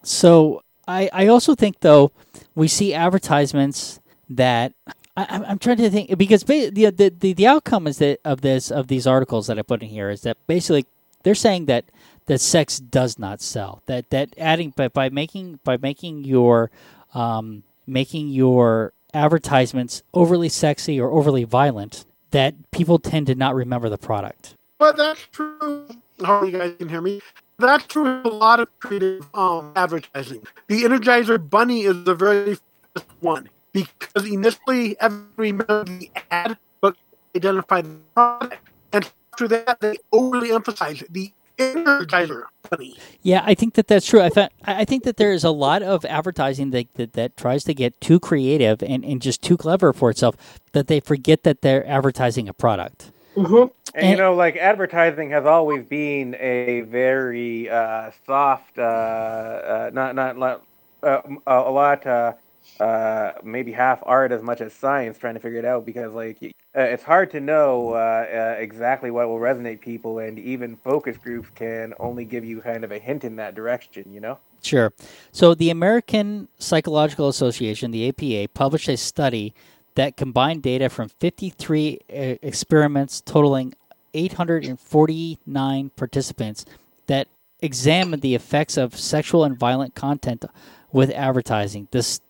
So I I also think though we see advertisements that. I, I'm- trying to think because the, the the the outcome is that of this of these articles that I put in here is that basically they're saying that that sex does not sell that that adding by, by making by making your um, making your advertisements overly sexy or overly violent that people tend to not remember the product. But that's true. Hopefully, you guys can hear me. That's true a lot of creative um, advertising. The Energizer Bunny is the very first one because initially everybody remembered the ad, but identified the product. And after that, they overly emphasized the Energizer Bunny. Yeah, I think that that's true. I thought, I I think that there is a lot of advertising that, that, that tries to get too creative and, and just too clever for itself that they forget that they're advertising a product. hmm And, And- you know, like advertising has always been a very uh, soft, uh, uh, not not not uh, a a lot, uh, maybe half art as much as science, trying to figure it out because like uh, it's hard to know uh, uh, exactly what will resonate people, and even focus groups can only give you kind of a hint in that direction. You know. Sure. So the American Psychological Association, the APA, published a study that combined data from 53 uh, experiments totaling 849 participants that examined the effects of sexual and violent content with advertising. This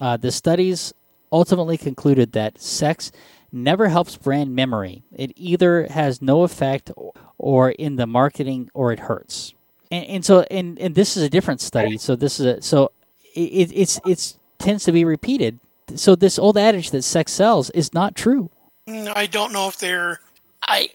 uh, the studies ultimately concluded that sex never helps brand memory. It either has no effect or in the marketing or it hurts. And, and so and, and this is a different study. So this is a, so it, it's it's tends to be repeated. So this old adage that sex sells is not true. Mm, I don't know if they're. I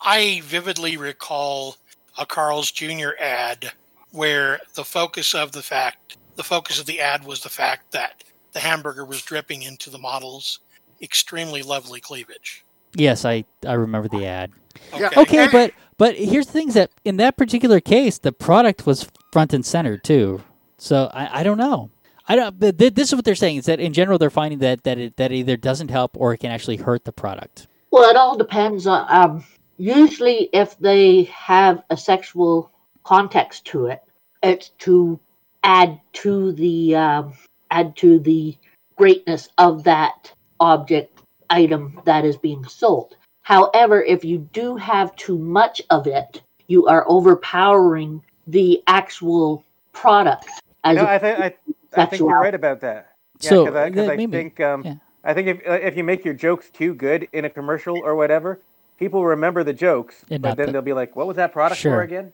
I vividly recall a Carl's Jr. ad where the focus of the fact, the focus of the ad was the fact that the hamburger was dripping into the model's extremely lovely cleavage. Yes, I I remember the ad. Yeah. Okay, but but here's the things that in that particular case, the product was front and center too. So I, I don't know. I don't. But th- this is what they're saying is that in general they're finding that that it that either doesn't help or it can actually hurt the product. Well, it all depends on. Um, usually, if they have a sexual context to it, it's to add to the um, add to the greatness of that object item that is being sold. However, if you do have too much of it, you are overpowering the actual product. As No, a- I think I, I think you're right about that. Yeah, So, because I, 'cause that I maybe- think um, yeah. I think if uh, if you make your jokes too good in a commercial or whatever, people remember the jokes, And but then the- they'll be like, "What was that product Sure. for again?"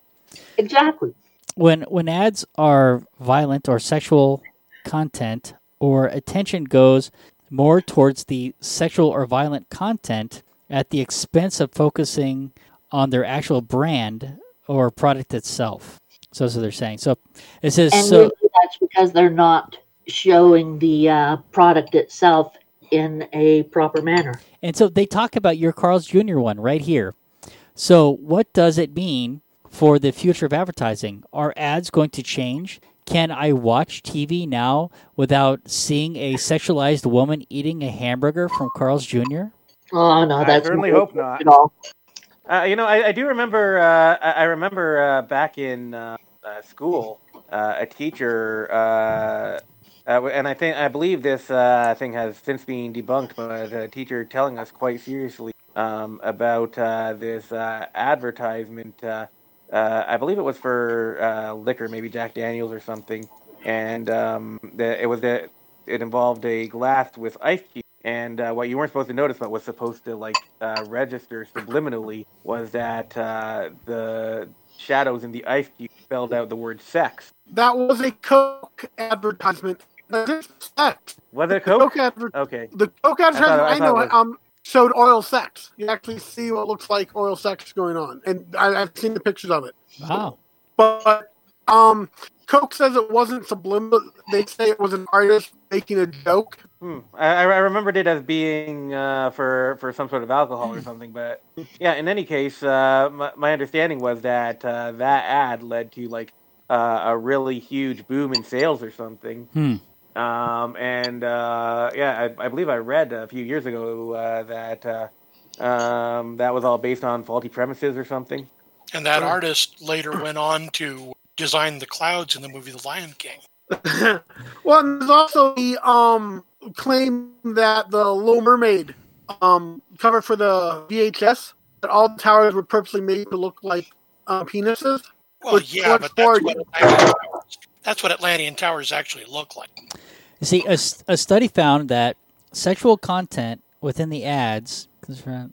exactly. When when ads are violent or sexual content or attention goes more towards the sexual or violent content at the expense of focusing on their actual brand or product itself. So that's what they're saying. So it says And so that's because they're not showing the uh, product itself in a proper manner. And so they talk about your Carl's Jr. one right here. So what does it mean for the future of advertising? Are ads going to change? Can I watch TV now without seeing a sexualized woman eating a hamburger from Carl's Jr.? Oh no, I certainly hope not. At all. Uh, you know, I, I do remember. Uh, I I remember uh, back in uh, uh, school, uh, a teacher, uh, uh, and I think I believe this uh, thing has since been debunked, but a teacher telling us quite seriously um, about uh, this uh, advertisement. Uh, I believe it was for uh, liquor, maybe Jack Daniels or something, and um, the, it was the, it involved a glass with ice cubes. And uh, what you weren't supposed to notice, but was supposed to like uh, register subliminally, was that uh, the shadows in the ice cube spelled out the word sex. That was a Coke advertisement. That is sex. Was it Coke? Coke, adver- Okay. the Coke advertisement I I, thought know it was- um, showed oil sex. You actually see what looks like oil sex going on, and I, I've seen the pictures of it. Wow. But um, Coke says it wasn't subliminal. They say it was an artist making a joke. Hmm. I, I I remembered it as being uh, for for some sort of alcohol or something, but yeah. In any case, uh, my, my understanding was that uh, that ad led to like uh, a really huge boom in sales or something. Hmm. Um, and uh, yeah, I, I believe I read a few years ago uh, that uh, um, that was all based on faulty premises or something. And that artist later went on to design the clouds in the movie The Lion King. well, and there's also the um claim that the Little Mermaid um cover for the VHS that all the towers were purposely made to look like uh, penises. Well, yeah, but that's what, that's what Atlantean Towers actually look like. You see, a study found that sexual content within the ads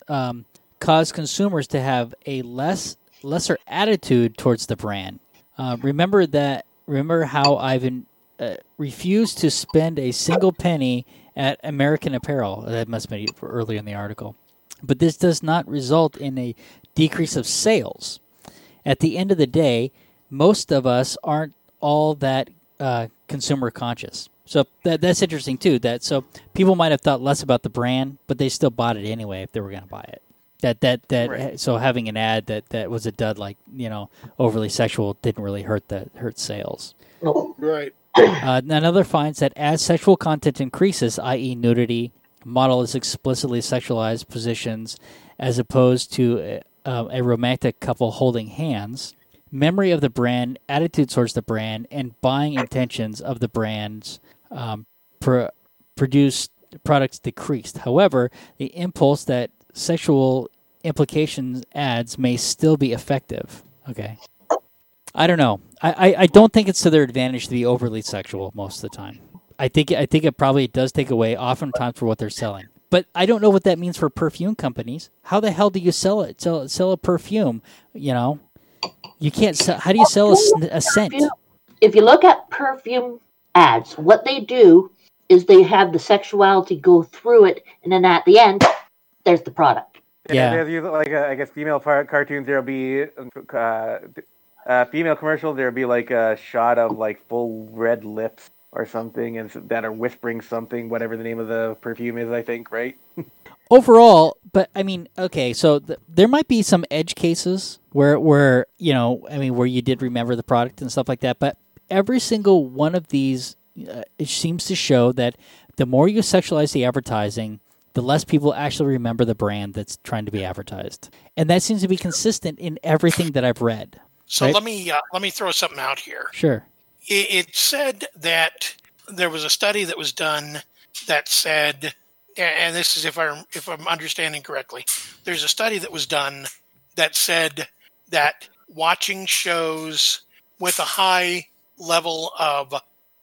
um, caused consumers to have a less lesser attitude towards the brand. Uh, remember that. Remember how I've uh, refused to spend a single penny at American Apparel. That must be earlier in the article. But this does not result in a decrease of sales. At the end of the day, most of us aren't all that uh, consumer conscious. So that that's interesting too. That so people might have thought less about the brand, but they still bought it anyway if they were going to buy it. That that that Right. so having an ad that, that was a dud like you know overly sexual didn't really hurt the hurt sales. No, Right. Uh, another finds that as sexual content increases, i.e., nudity, model is explicitly sexualized positions, as opposed to uh, a romantic couple holding hands, memory of the brand, attitude towards the brand, and buying intentions of the brands um, pro- produced products decreased. However, the impulse that sexual implications ads may still be effective. Okay. I don't know. I, I, I don't think it's to their advantage to be overly sexual most of the time. I think I think it probably does take away oftentimes for what they're selling. But I don't know what that means for perfume companies. How the hell do you sell it? Sell sell a perfume? You know, you can't sell. How do you sell a, a scent? if you look at perfume ads, what they do is they have the sexuality go through it, and then at the end, there's the product. Yeah. There's usually, like uh, I guess female par- cartoons. There'll be uh, uh, female commercials. There'll be like a shot of like full red lips or something, and that are whispering something, whatever the name of the perfume is. I think right. overall but i mean okay so th- there might be some edge cases where where you know i mean where you did remember the product and stuff like that but every single one of these uh, it seems to show that the more you sexualize the advertising the less people actually remember the brand that's trying to be advertised and that seems to be consistent in everything that i've read So Right. let me uh, let me throw something out here. sure It, it said that there was a study that was done that said, and this is if I if I'm understanding correctly, there's a study that was done that said that watching shows with a high level of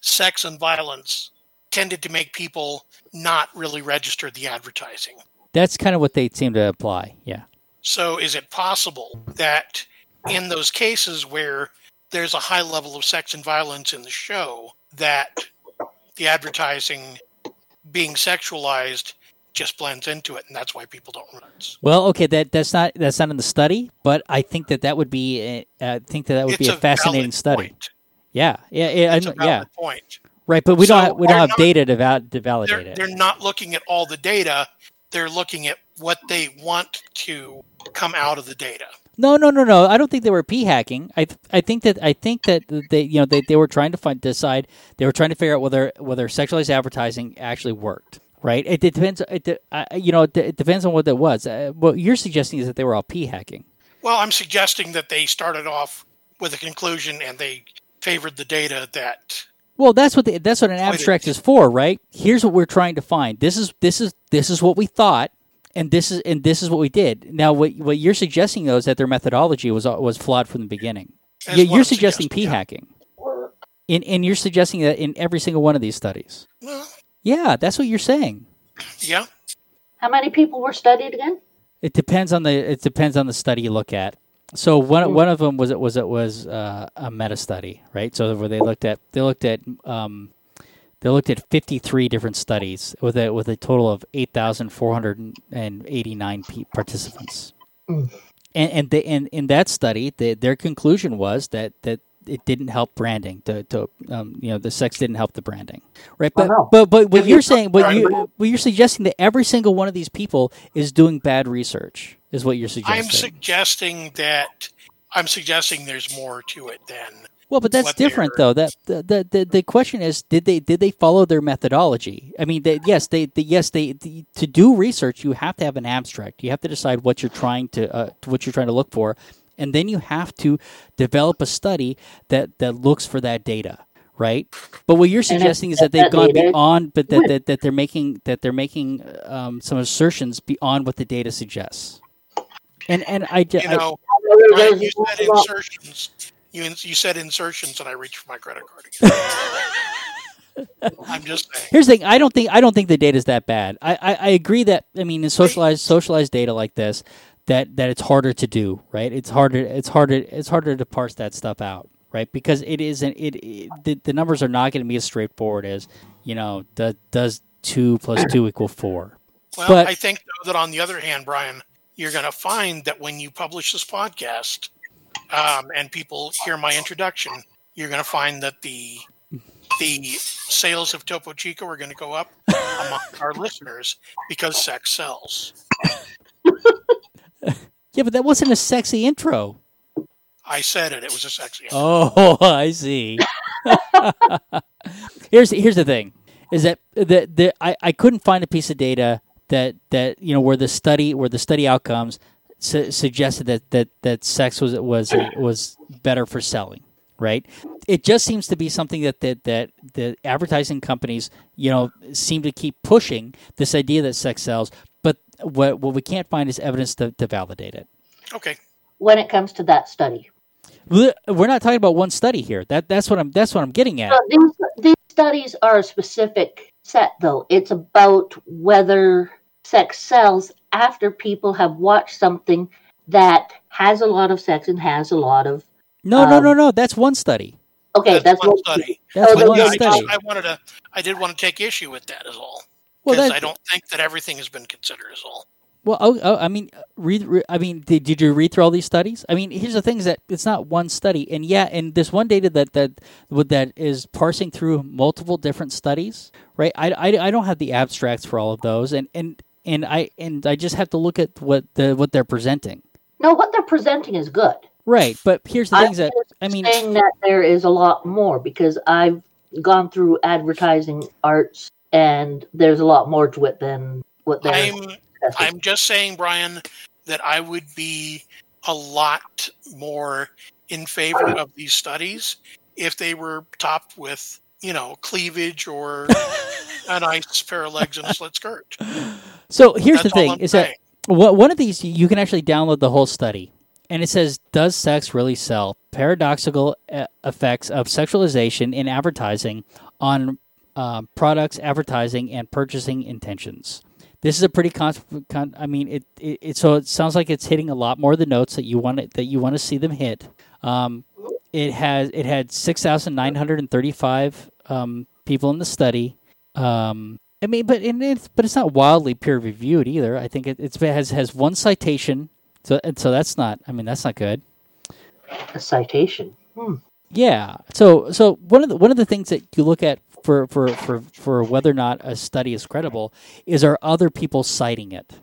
sex and violence tended to make people not really register the advertising. that's kind of what they seem to apply yeah So, is it possible that in those cases where there's a high level of sex and violence in the show, that the advertising being sexualized just blends into it, and that's why people don't it? well okay that that's not that's not in the study but i think that that would be a, i think that that would It's be a, fascinating study point. Yeah yeah yeah, It's I a know- yeah point. Right, but we So don't have, we don't have not- data to, val- to validate They're, it. they're not looking at all the data. They're looking at what they want to come out of the data. No, no, no, no. I don't think they were p hacking. I th- I think that I think that they you know they, they were trying to find decide they were trying to figure out whether whether sexualized advertising actually worked. Right. It, it depends. It, de- uh, you know, it, de- it depends on what that was. Uh, what you're suggesting is that they were all p hacking. Well, I'm suggesting that they started off with a conclusion and they favored the data that Well, that's what the, that's what an abstract is. is for, right? Here's what we're trying to find. This is this is this is what we thought, and this is and this is what we did. Now, what what you're suggesting though is that their methodology was was flawed from the beginning. That's You- what you're I'm suggesting p suggesting, yeah. hacking, and and you're suggesting that in every single one of these studies. well, Yeah, that's what you're saying. yeah. How many people were studied again? It depends on the it depends on the study you look at. So one one of them was it was it was uh, a meta study, right? So where they looked at they looked at um, they looked at 53 different studies with a with a total of 8,489 participants. Mm. And and they, and in that study, they, their conclusion was that that it didn't help branding. To, to um, you know, the sex didn't help the branding, right? But but but what you're saying, what you what you're suggesting that every single one of these people is doing bad research is what you're suggesting. I'm suggesting that I'm suggesting there's more to it than Well, but that's different, though. That the, the the the question is, did they did they follow their methodology? I mean, they, yes, they, they yes they the, to do research, you have to have an abstract. You have to decide what you're trying to uh, what you're trying to look for, and then you have to develop a study that that looks for that data, right? But what you're suggesting is that that they've gone data- beyond, but that, that, that they're making that they're making um, some assertions beyond what the data suggests. And and I, ju- you I- know. There's Brian, you said insertions. You you said insertions, and I reached for my credit card again. I'm just saying. Here's the thing. I don't think I don't think the data is that bad. I, I, I agree that I mean in socialized socialized data like this that, that it's harder to do right. It's harder it's harder it's harder to parse that stuff out right because it isn't it, it the, the numbers are not going to be as straightforward as you know the, does two plus two equal four. Well, But- I think though, that on the other hand, Brian, you're going to find that when you publish this podcast um, and people hear my introduction, you're going to find that the the sales of Topo Chico are going to go up among our listeners because sex sells. Yeah, but that wasn't a sexy intro. I said it; it was a sexy. Oh, I see. here's here's the thing: is that the, the I, I couldn't find a piece of data that that you know where the study where the study outcomes su- suggested that, that that sex was was was better for selling. Right? It just seems to be something that that that the advertising companies you know seem to keep pushing this idea that sex sells, what what we can't find is evidence to, to validate it. Okay, when it comes to that study. We're not talking about one study here. That that's what I'm that's what I'm getting at. So these, these studies are a specific set, though. It's about whether sex sells after people have watched something that has a lot of sex and has a lot of. No, no, Um, no, no. That's one study. Okay, that's, that's, one what. study. That's Oh, But one yeah, I, study. just, I wanted to. I did want to take issue with that, is all. Well, Because that, I don't think that everything has been considered, as all. well, oh, oh, I mean, uh, read. Re, I mean, did, did you read through all these studies? I mean, here's the thing: is that it's not one study, and yeah, and this one data that that with that is parsing through multiple different studies, right? I, I, I don't have the abstracts for all of those, and and and I and I just have to look at what the what they're presenting, No, what they're presenting is good. right? But here's the I'm things that I mean, saying that there is a lot more because I've gone through advertising arts and there's a lot more to it than what they're. I'm discussing. I'm just saying, Brian, that I would be a lot more in favor of these studies if they were topped with, you know, cleavage or a nice pair of legs and a slit skirt. so here's That's the thing: is that saying. What one of these you can actually download the whole study, and it says, "Does sex really sell? Paradoxical uh, effects of sexualization in advertising on uh, products, advertising, and purchasing intentions." This is a pretty con. con I mean, it, it, it. So it sounds like it's hitting a lot more of the notes that you want it, that you want to see them hit. Um, it has it had six thousand nine hundred and thirty five um, people in the study. Um, I mean, but it's but it's not wildly peer reviewed either. I think it, it's it has has one citation, so and so that's not. I mean, that's not good. a citation. Hmm. Yeah. So so one of the one of the things that you look at for, for, for, for whether or not a study is credible is are other people citing it?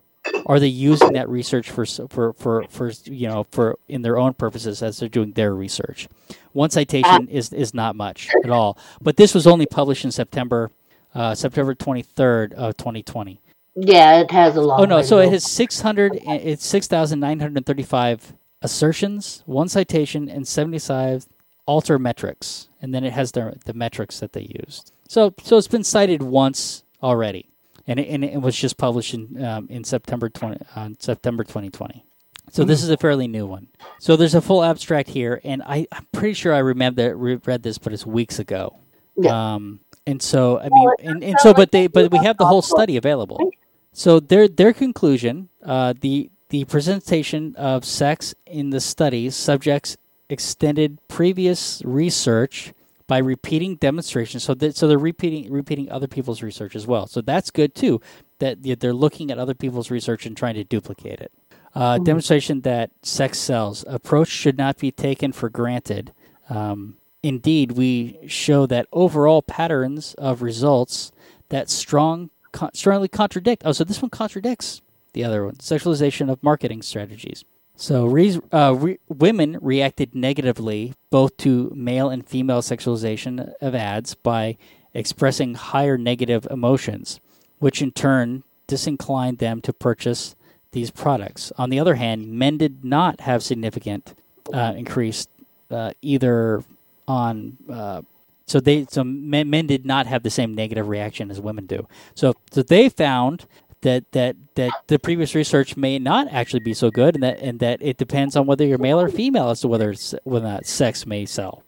Are they using that research for for, for, for you know for in their own purposes as they're doing their research? One citation is is not much at all. But this was only published in September uh, September twenty third of twenty twenty. Yeah, it has a lot. Oh no! So it has six hundred. It's six thousand nine hundred thirty-five assertions, one citation, and seventy-five altmetrics, and then it has the the metrics that they used. So so it's been cited once already, and it, and it was just published in um, in September twenty on September twenty twenty. So this is a fairly new one. So there's a full abstract here, and I, I'm pretty sure I remember re- read this, but it's weeks ago. Yeah. Um, and so I mean, and, and so but they but we have the whole study available. So their their conclusion, uh, the the presentation of sex in the studies subjects extended previous research by repeating demonstrations. So that so they're repeating repeating other people's research as well. So that's good too. That they're looking at other people's research and trying to duplicate it. Uh, Demonstration that sex sells. Approach should not be taken for granted. Um, indeed, we show that overall patterns of results that strong con- strongly contradict. Oh, so this one contradicts the other one. Sexualization of marketing strategies. So re- uh, re- women reacted negatively both to male and female sexualization of ads by expressing higher negative emotions, which in turn disinclined them to purchase these products. On the other hand, men did not have significant uh, increase uh, either on uh, so they so men, men did not have the same negative reaction as women do. So so they found that that that the previous research may not actually be so good, and that and that it depends on whether you're male or female as to whether it's, whether or not sex may sell.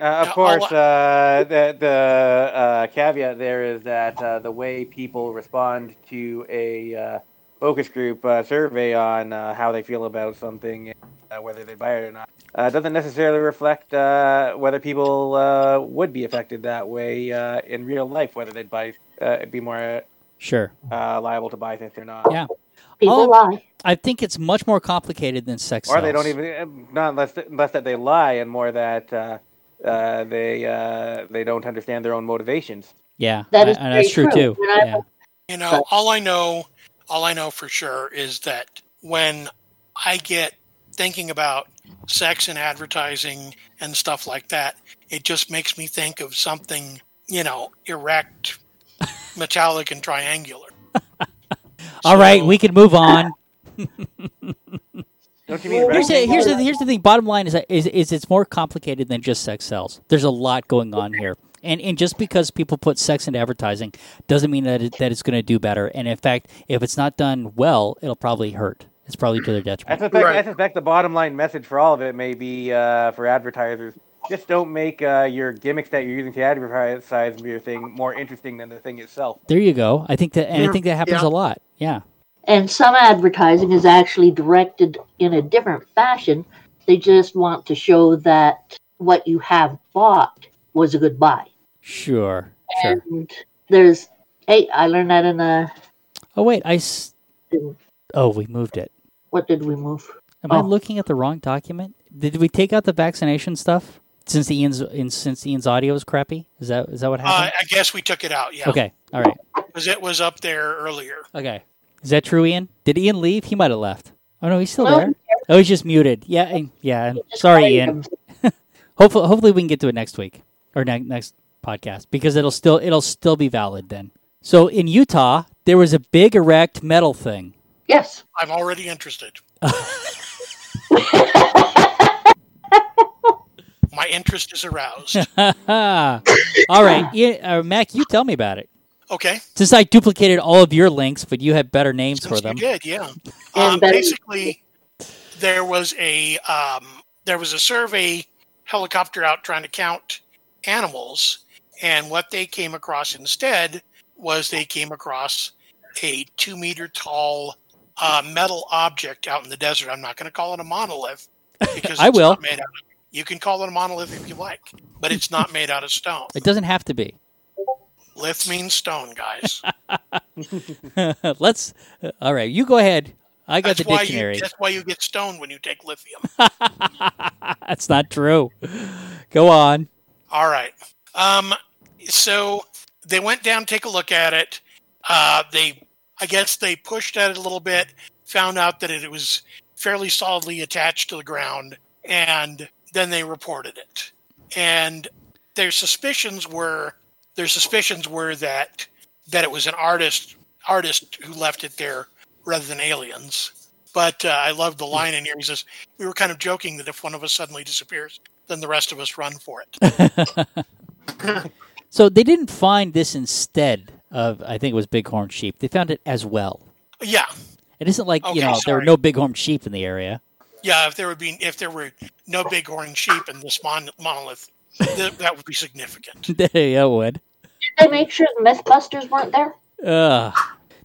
Uh, of course, uh, the the uh, caveat there is that uh, the way people respond to a uh, focus group uh, survey on uh, how they feel about something, uh, whether they buy it or not, uh, doesn't necessarily reflect uh, whether people uh, would be affected that way uh, in real life, whether they'd buy, uh, be more Sure. uh, liable to buy this or not. Yeah. People Oh, lie. I think it's much more complicated than sex. Or they don't even uh, not unless less that they lie and more that uh, uh, they uh, they don't understand their own motivations. Yeah, That I- and that's true, true. too. Yeah. You know, all I know, all I know for sure is that when I get thinking about sex and advertising and stuff like that, it just makes me think of something, you know, erect, metallic, and triangular. All right, So- we can move on. Don't you mean Here's the, here's the here's the thing. Bottom line is, that, is is it's more complicated than just sex sells. There's a lot going on here, and and just because people put sex into advertising doesn't mean that it, that it's going to do better. And in fact, if it's not done well, it'll probably hurt. It's probably to their I detriment. suspect, I suspect the bottom line message for all of it may be uh, for advertisers. Just don't make uh, your gimmicks that you're using to advertise your thing more interesting than the thing itself. There you go. I think that, and I think that happens yeah. a lot. Yeah. And some advertising is actually directed in a different fashion. They just want to show that what you have bought was a good buy. Sure. Sure. There's, hey, I learned that in a, Oh wait, I. S- oh, we moved it. what did we move? Am I Oh. looking at the wrong document? Did we take out the vaccination stuff since Ian's in, since Ian's audio is crappy? Is that is that what Uh, happened? I guess we took it out, yeah, okay. All right. because it was up there earlier. Okay. Is that true, Ian? Did Ian leave? He might have left. Oh no, he's still No, there. Oh, he's just muted. Yeah, yeah. Sorry, Ian. Hopefully, hopefully we can get to it next week or ne- next podcast because it'll still it'll still be valid then. So in Utah, there was a big erect metal thing. Yes. I'm already interested. My interest is aroused. All right, Ian, uh, Mac, you tell me about it. Okay. Since I duplicated all of your links, but you had better names Since for them. You did, yeah. Um, basically, there was a um, there was a survey helicopter out trying to count animals, and what they came across instead was they came across a two meter tall uh, metal object out in the desert. I'm not going to call it a monolith because I will. Not made out of, you can call it a monolith if you like, but it's not made out of stone. It doesn't have to be. Lith means stone, guys. Let's. all right, you go ahead. I got That's the why dictionary. you. That's why you get stoned when you take lithium. That's not true. Go on. All right. Um, so they went down to take a look at it. Uh, they, I guess, they pushed at it a little bit, found out that it was fairly solidly attached to the ground, and then they reported it. And their suspicions were their suspicions were that that it was an artist artist who left it there rather than aliens. But uh, I love the line in here. He says, "We were kind of joking that if one of us suddenly disappears, then the rest of us run for it." So they didn't find this instead of I think it was bighorn sheep. They found it as well. yeah, It isn't like Okay, you know there were no bighorn sheep in the area. Yeah. If there would be, if there were no bighorn sheep in this mon- monolith, th- that would be significant. yeah, it would. Did they make sure the Mythbusters weren't there? Uh,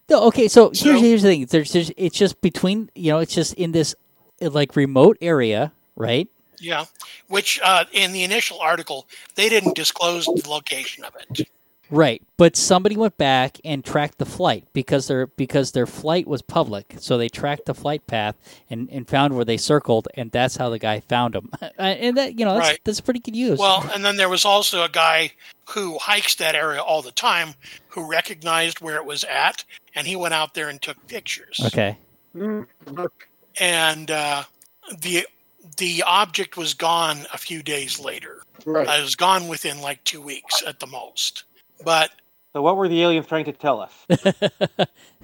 no, okay, so here's So- here's the thing. There's, there's it's just between you know it's just in this uh, like remote area, right? Yeah, which uh, in the initial article they didn't disclose the location of it. Right, but somebody went back and tracked the flight because their because their flight was public, so they tracked the flight path and, and found where they circled, and that's how the guy found them. and that you know that's Right. that's pretty good use. Well, and then there was also a guy who hikes that area all the time who recognized where it was at, and he went out there and took pictures. okay, And uh, the the object was gone a few days later. right. Uh, it was gone within like two weeks at the most. But So what were the aliens trying to tell us?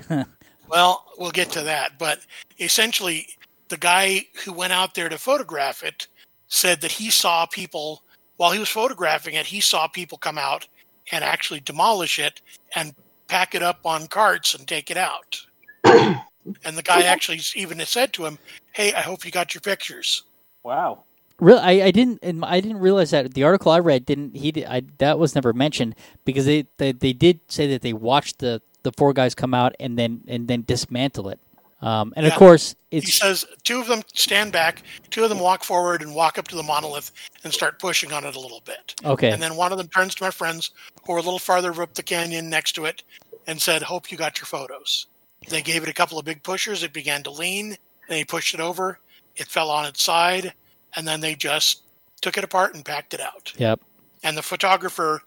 Well, we'll get to that. But essentially, the guy who went out there to photograph it said that he saw people, while he was photographing it, he saw people come out and actually demolish it and pack it up on carts and take it out. and the guy actually even said to him, Hey, I hope you got your pictures. Wow. Really, I, I didn't I didn't realize that the article I read didn't he did, I, that was never mentioned because they, they they did say that they watched the the four guys come out and then and then dismantle it. Um, and of Yeah. course, He says two of them stand back, two of them walk forward and walk up to the monolith and start pushing on it a little bit. okay. And then one of them turns to my friends who are a little farther up the canyon next to it and said, Hope you got your photos. They gave it a couple of big pushers. It began to lean. Then he pushed it over. It fell on its side. And then they just took it apart and packed it out. Yep. And the photographer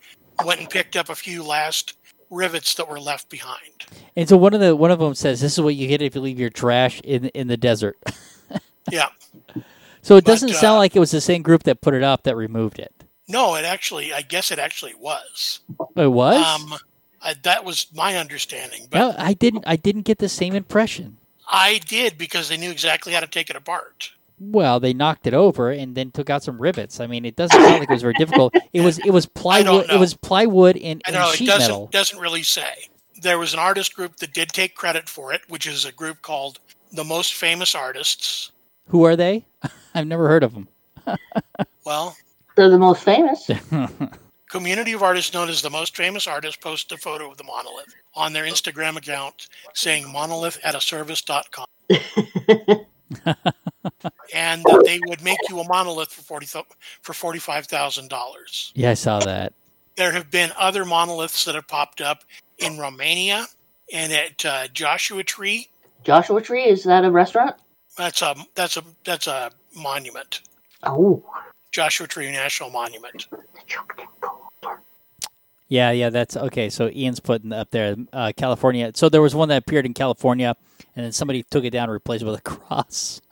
went and picked up a few last rivets that were left behind. And so one of the one of them says, "This is what you get if you leave your trash in in the desert." Yeah. so it But, doesn't sound uh, like it was the same group that put it up that removed it. No, it actually, I guess it actually was. It was. Um, I, that was my understanding. But no, I didn't. I didn't get the same impression. I did because they knew exactly how to take it apart. Well, they knocked it over and then took out some rivets. I mean, it doesn't sound like it was very difficult. It was. It was plywood. It was plywood and, I and know it doesn't metal. doesn't really say. There was an artist group that did take credit for it, which is a group called the Most Famous Artists. Who are they? I've never heard of them. Well, They're the most famous. community of artists known as the Most Famous Artists posted a photo of the monolith on their Instagram account saying monolith at a service.com. and that they would make you a monolith for forty for forty five thousand dollars. Yeah, I saw that. There have been other monoliths that have popped up in Romania and at uh, Joshua Tree. Joshua Tree, is that a restaurant? That's a that's a that's a monument. Oh. Joshua Tree National Monument. Yeah, yeah, that's okay. So Ian's putting up there, uh, California. So there was one that appeared in California, and then somebody took it down and replaced it with a cross.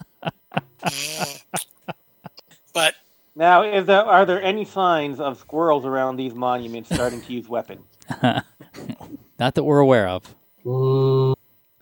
Mm. but Now, is there are there any signs of squirrels around these monuments starting to use weapons? Not that we're aware of. Ooh.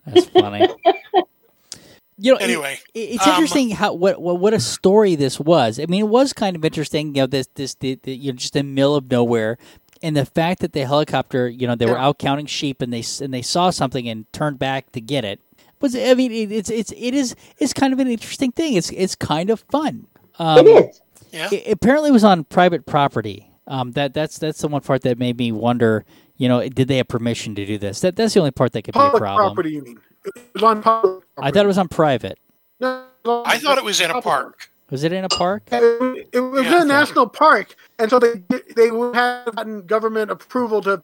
That's funny. you know, anyway, it- it's um, interesting how what, what what a story this was. I mean, it was kind of interesting. You know, this this the, the, you know just a mill of nowhere, and the fact that the helicopter, you know, they were out counting sheep and they and they saw something and turned back to get it. Was I mean, it, it's it's it is it's kind of an interesting thing. It's it's kind of fun. Um, it is. yeah. it apparently was on private property. Um, that that's that's the one part that made me wonder. You know, did they have permission to do this? That that's the only part that could be a problem. property, you mean? It was on public I thought it was on private. No, I thought it was in a park. Was it in a park? It, it was Yeah. in a national park, and so they they would have gotten government approval to.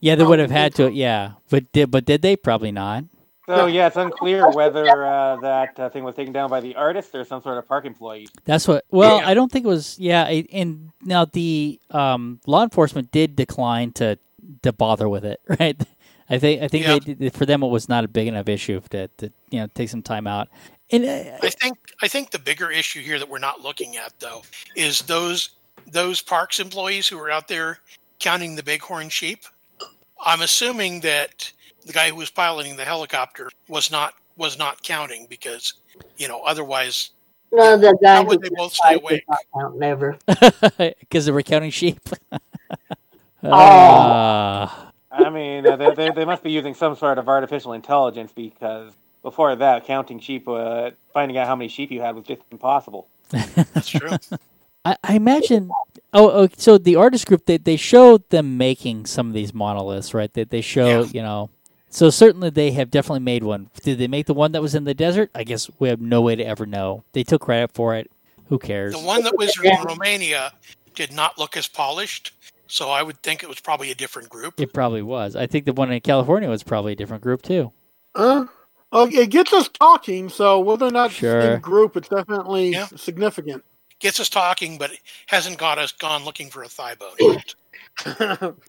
Yeah, they would have had to. Yeah, but did but did they? Probably not. So yeah, it's unclear whether uh, that uh, thing was taken down by the artist or some sort of park employee. That's what. Well, Yeah. I don't think it was. Yeah, it- and now the um, law enforcement did decline to to bother with it, right? I think I think Yeah. they for them it was not a big enough issue to, to you know take some time out. And uh, I think I think the bigger issue here that we're not looking at though is those those parks employees who are out there counting the bighorn sheep. I'm assuming that the guy who was piloting the helicopter was not was not counting because you know otherwise No, the guy how would they both stay decides awake? count never. because they were counting sheep. Oh. Ah. I mean, uh, they, they they must be using some sort of artificial intelligence because before that, counting sheep, uh, finding out how many sheep you had was just impossible. That's true. I, I imagine. Oh, oh, so the artist group they they showed them making some of these monoliths, right? They they show Yeah. you know. So certainly they have definitely made one. Did they make the one that was in the desert? I guess we have no way to ever know. They took credit for it. Who cares? The one that was in Romania did not look as polished, so I would think it was probably a different group. It probably was. I think the one in California was probably a different group too. Uh, well, it gets us talking, so whether or not Sure. in group, it's definitely Yeah. significant. Gets us talking, but hasn't got us gone looking for a thigh bone yet.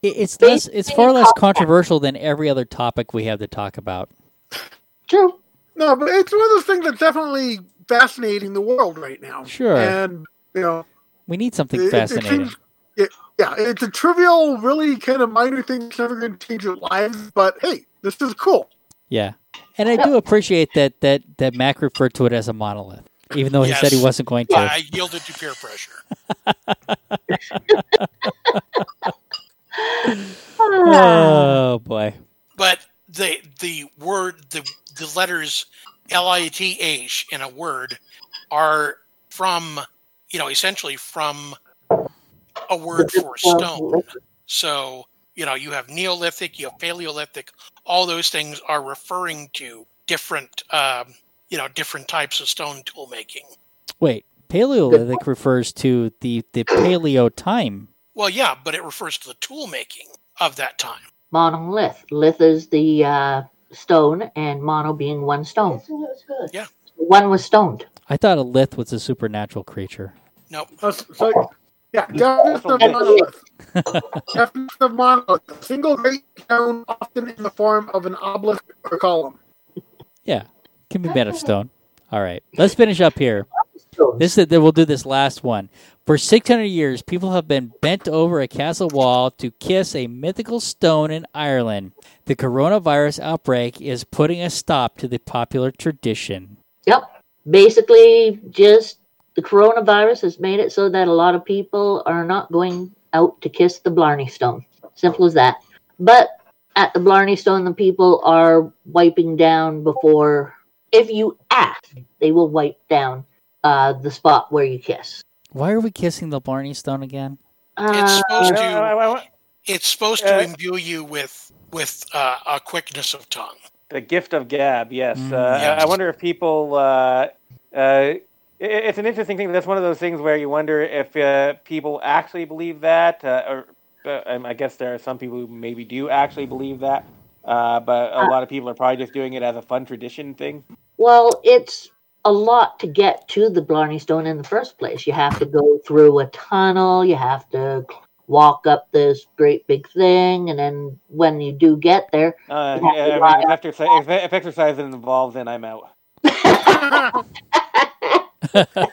It's less. It's far less controversial than every other topic we have to talk about. True. no, but it's one of those things that's definitely fascinating the world right now. Sure. And, you know, We need something it- it fascinating. seems- it- yeah, it's a trivial, really kind of minor thing that's never going to change your lives, but hey, this is cool. Yeah, and I do appreciate that that that Mac referred to it as a monolith, even though he said he wasn't going to. I yielded to peer pressure. Oh boy. But the the word the the letters L I T H in a word are from you know essentially from a word for stone. So you know you have Neolithic, you have Paleolithic. All those things are referring to different um, you know different types of stone tool making. Wait, Paleolithic refers to the the Paleo time. Well, yeah, but it refers to the tool making of that time. Monolith. Lith is the uh, stone, and mono being one stone. It was good. Yeah. One was stoned. I thought a lith was a supernatural creature. Nope. Uh, so, yeah, definition of monolith. definition of monolith. A single great stone, often in the form of an obelisk or column. Yeah, can be made of stone. All right, let's finish up here. This is we'll do this last one. For 600 years, people have been bent over a castle wall to kiss a mythical stone in Ireland. The coronavirus outbreak is putting a stop to the popular tradition. Yep. Basically, just the coronavirus has made it so that a lot of people are not going out to kiss the Blarney Stone. Simple as that. But at the Blarney Stone, the people are wiping down before, if you ask, they will wipe down uh, the spot where you kiss. Why are we kissing the Blarney Stone again? It's Uh, supposed to it's supposed to Uh, imbue you with with uh, a quickness of tongue. The gift of gab, yes. Mm, uh, yes. I wonder if people. Uh, uh, it's an interesting thing. That's one of those things where you wonder if uh, people actually believe that. Uh, or uh, um, I guess there are some people who maybe do actually believe that, uh, but a lot of people are probably just doing it as a fun tradition thing. Well, it's a lot to get to the Blarney Stone in the first place. You have to go through a tunnel, you have to walk up this great big thing, and then when you do get there, Uh, Yeah, I mean, if, exercise, if, if exercise is involved, then I'm out.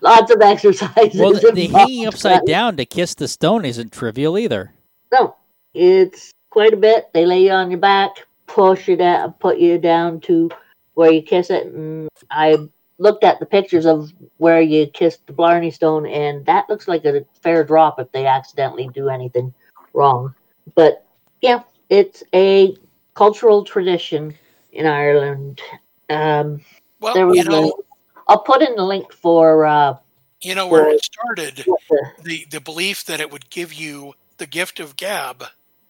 lots of exercises. Well, the, the hanging upside down to kiss the stone isn't trivial either. No, it's quite a bit. They lay you on your back, push you down, put you down to where you kiss it. And I looked at the pictures of where you kissed the Blarney Stone, and that looks like a fair drop if they accidentally do anything wrong. But yeah, it's a cultural tradition in Ireland. Um, Well, there was you know, a, I'll put in the link for uh, you know where it started. what the- The the belief that it would give you the gift of gab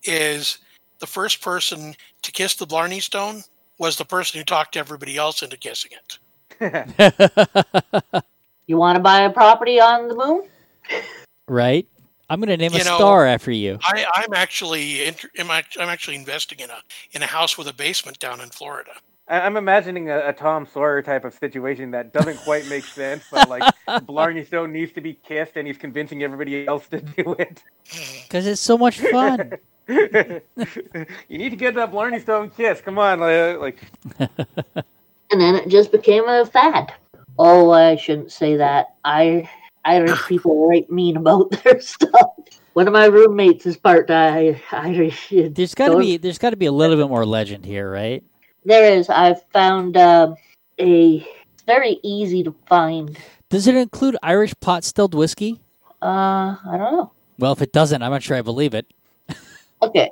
is the first person to kiss the Blarney Stone was the person who talked everybody else into kissing it. you want to buy a property on the moon? right? I'm going to name You a know- star after you. I, I'm actually inter- am I, I'm actually investing in a in a house with a basement down in Florida. I- I'm imagining a, a Tom Sawyer type of situation that doesn't quite make sense, but like Blarney Stone needs to be kissed, and he's convincing everybody else to do it. Because it's so much fun. you need to get that Blarney Stone kiss. Come on, like and then it just became a fad. Oh, I shouldn't say that. I Irish people are right mean about their stuff. One of my roommates is part Irish. There's got to be there's got to be a little bit more legend here, right? There is. I've found um, a it's very easy to find. Does it include Irish pot stilled whiskey? Uh, I don't know. Well, if it doesn't, I'm not sure I believe it. Okay,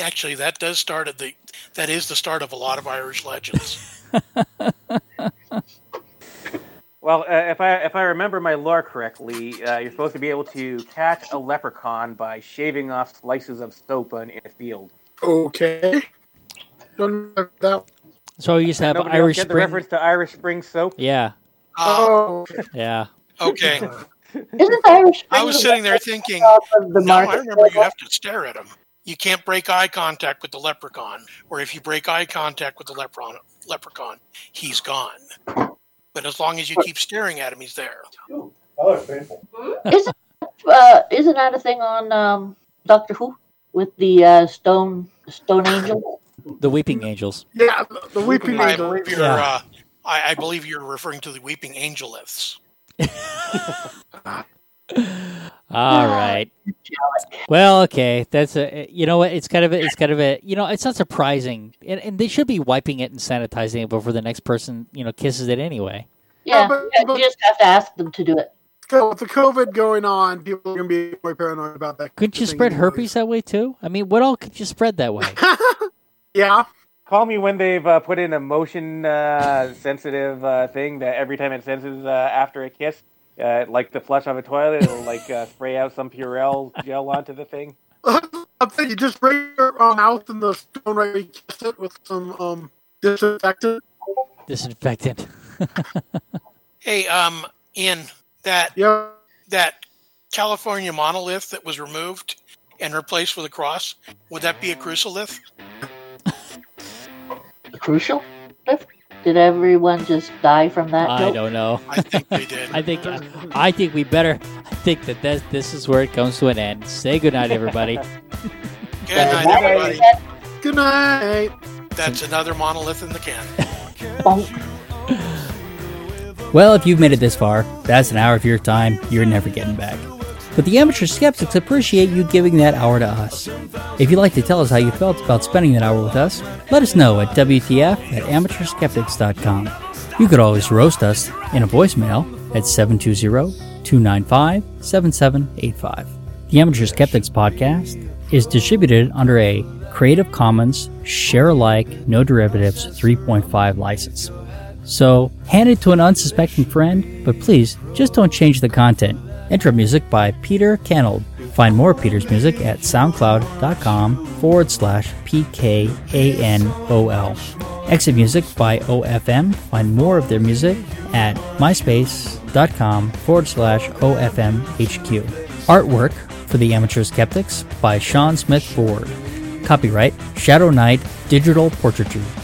Actually, that does start at the that is the start of a lot of Irish legends. Well, uh, if I if I remember my lore correctly, uh, you're supposed to be able to catch a leprechaun by shaving off slices of soap in a field. Okay. Don't remember that. So you used to have Nobody Irish get the spring. reference to Irish Spring soap. Yeah, Uh, Oh, yeah. okay, isn't Irish? I was sitting there thinking, the no, I remember you have to stare at him. You can't break eye contact with the leprechaun, or if you break eye contact with the leprechaun, leprechaun, he's gone. But as long as you keep staring at him, he's there. Isn't uh, isn't that a thing on um, Doctor Who with the uh, stone stone angel? The Weeping Angels. yeah, the, the Weeping I Angel. believe you're. Yeah. Uh, I, I believe you're referring to the weeping angeliths. All right. Well, okay. That's a. You know what? It's kind of a. It's kind of a. You know, it's not surprising, and, and they should be wiping it and sanitizing it before the next person you know kisses it anyway. Yeah, but- yeah, but- you just have to ask them to do it. So with the COVID going on, people are gonna be more paranoid about that. Couldn't you spread herpes that way too? I mean, what all could you spread that way? Yeah. Call me when they've uh, put in a motion uh, sensitive uh, thing that every time it senses uh, after a kiss, uh, like the flush of a toilet, it'll like uh, spray out some Purell gel onto the thing. I'm saying you just spray your um, mouth in the stone right you kiss it with some um disinfectant. Disinfectant. Hey, um, in that Yeah. that California monolith that was removed and replaced with a cross, would that be a crucilith? A crucial? Did everyone just die from that? I joke? don't know. I think they did. I think I think we better. I think that this, this is where it comes to an end. Say goodnight, everybody. Good night, everybody. Good night. That's another monolith in the can. Well, if you've made it this far, that's an hour of your time you're never getting back. But the amateur skeptics appreciate you giving that hour to us. If you'd like to tell us how you felt about spending that hour with us, let us know at WTF at amateurskeptics.com. You could always roast us in a voicemail at 720 295 7785. The Amateur Skeptics podcast is distributed under a Creative Commons Share Alike No Derivatives 3.5 license. So, hand it to an unsuspecting friend, but please just don't change the content. Intro music by Peter Canold. Find more Peter's music at soundcloud.com forward slash PKANOL. Exit music by OFM. Find more of their music at myspace.com forward slash OFMHQ. Artwork for the Amateur Skeptics by Sean Smith Ford. Copyright Shadow Knight Digital Portraiture.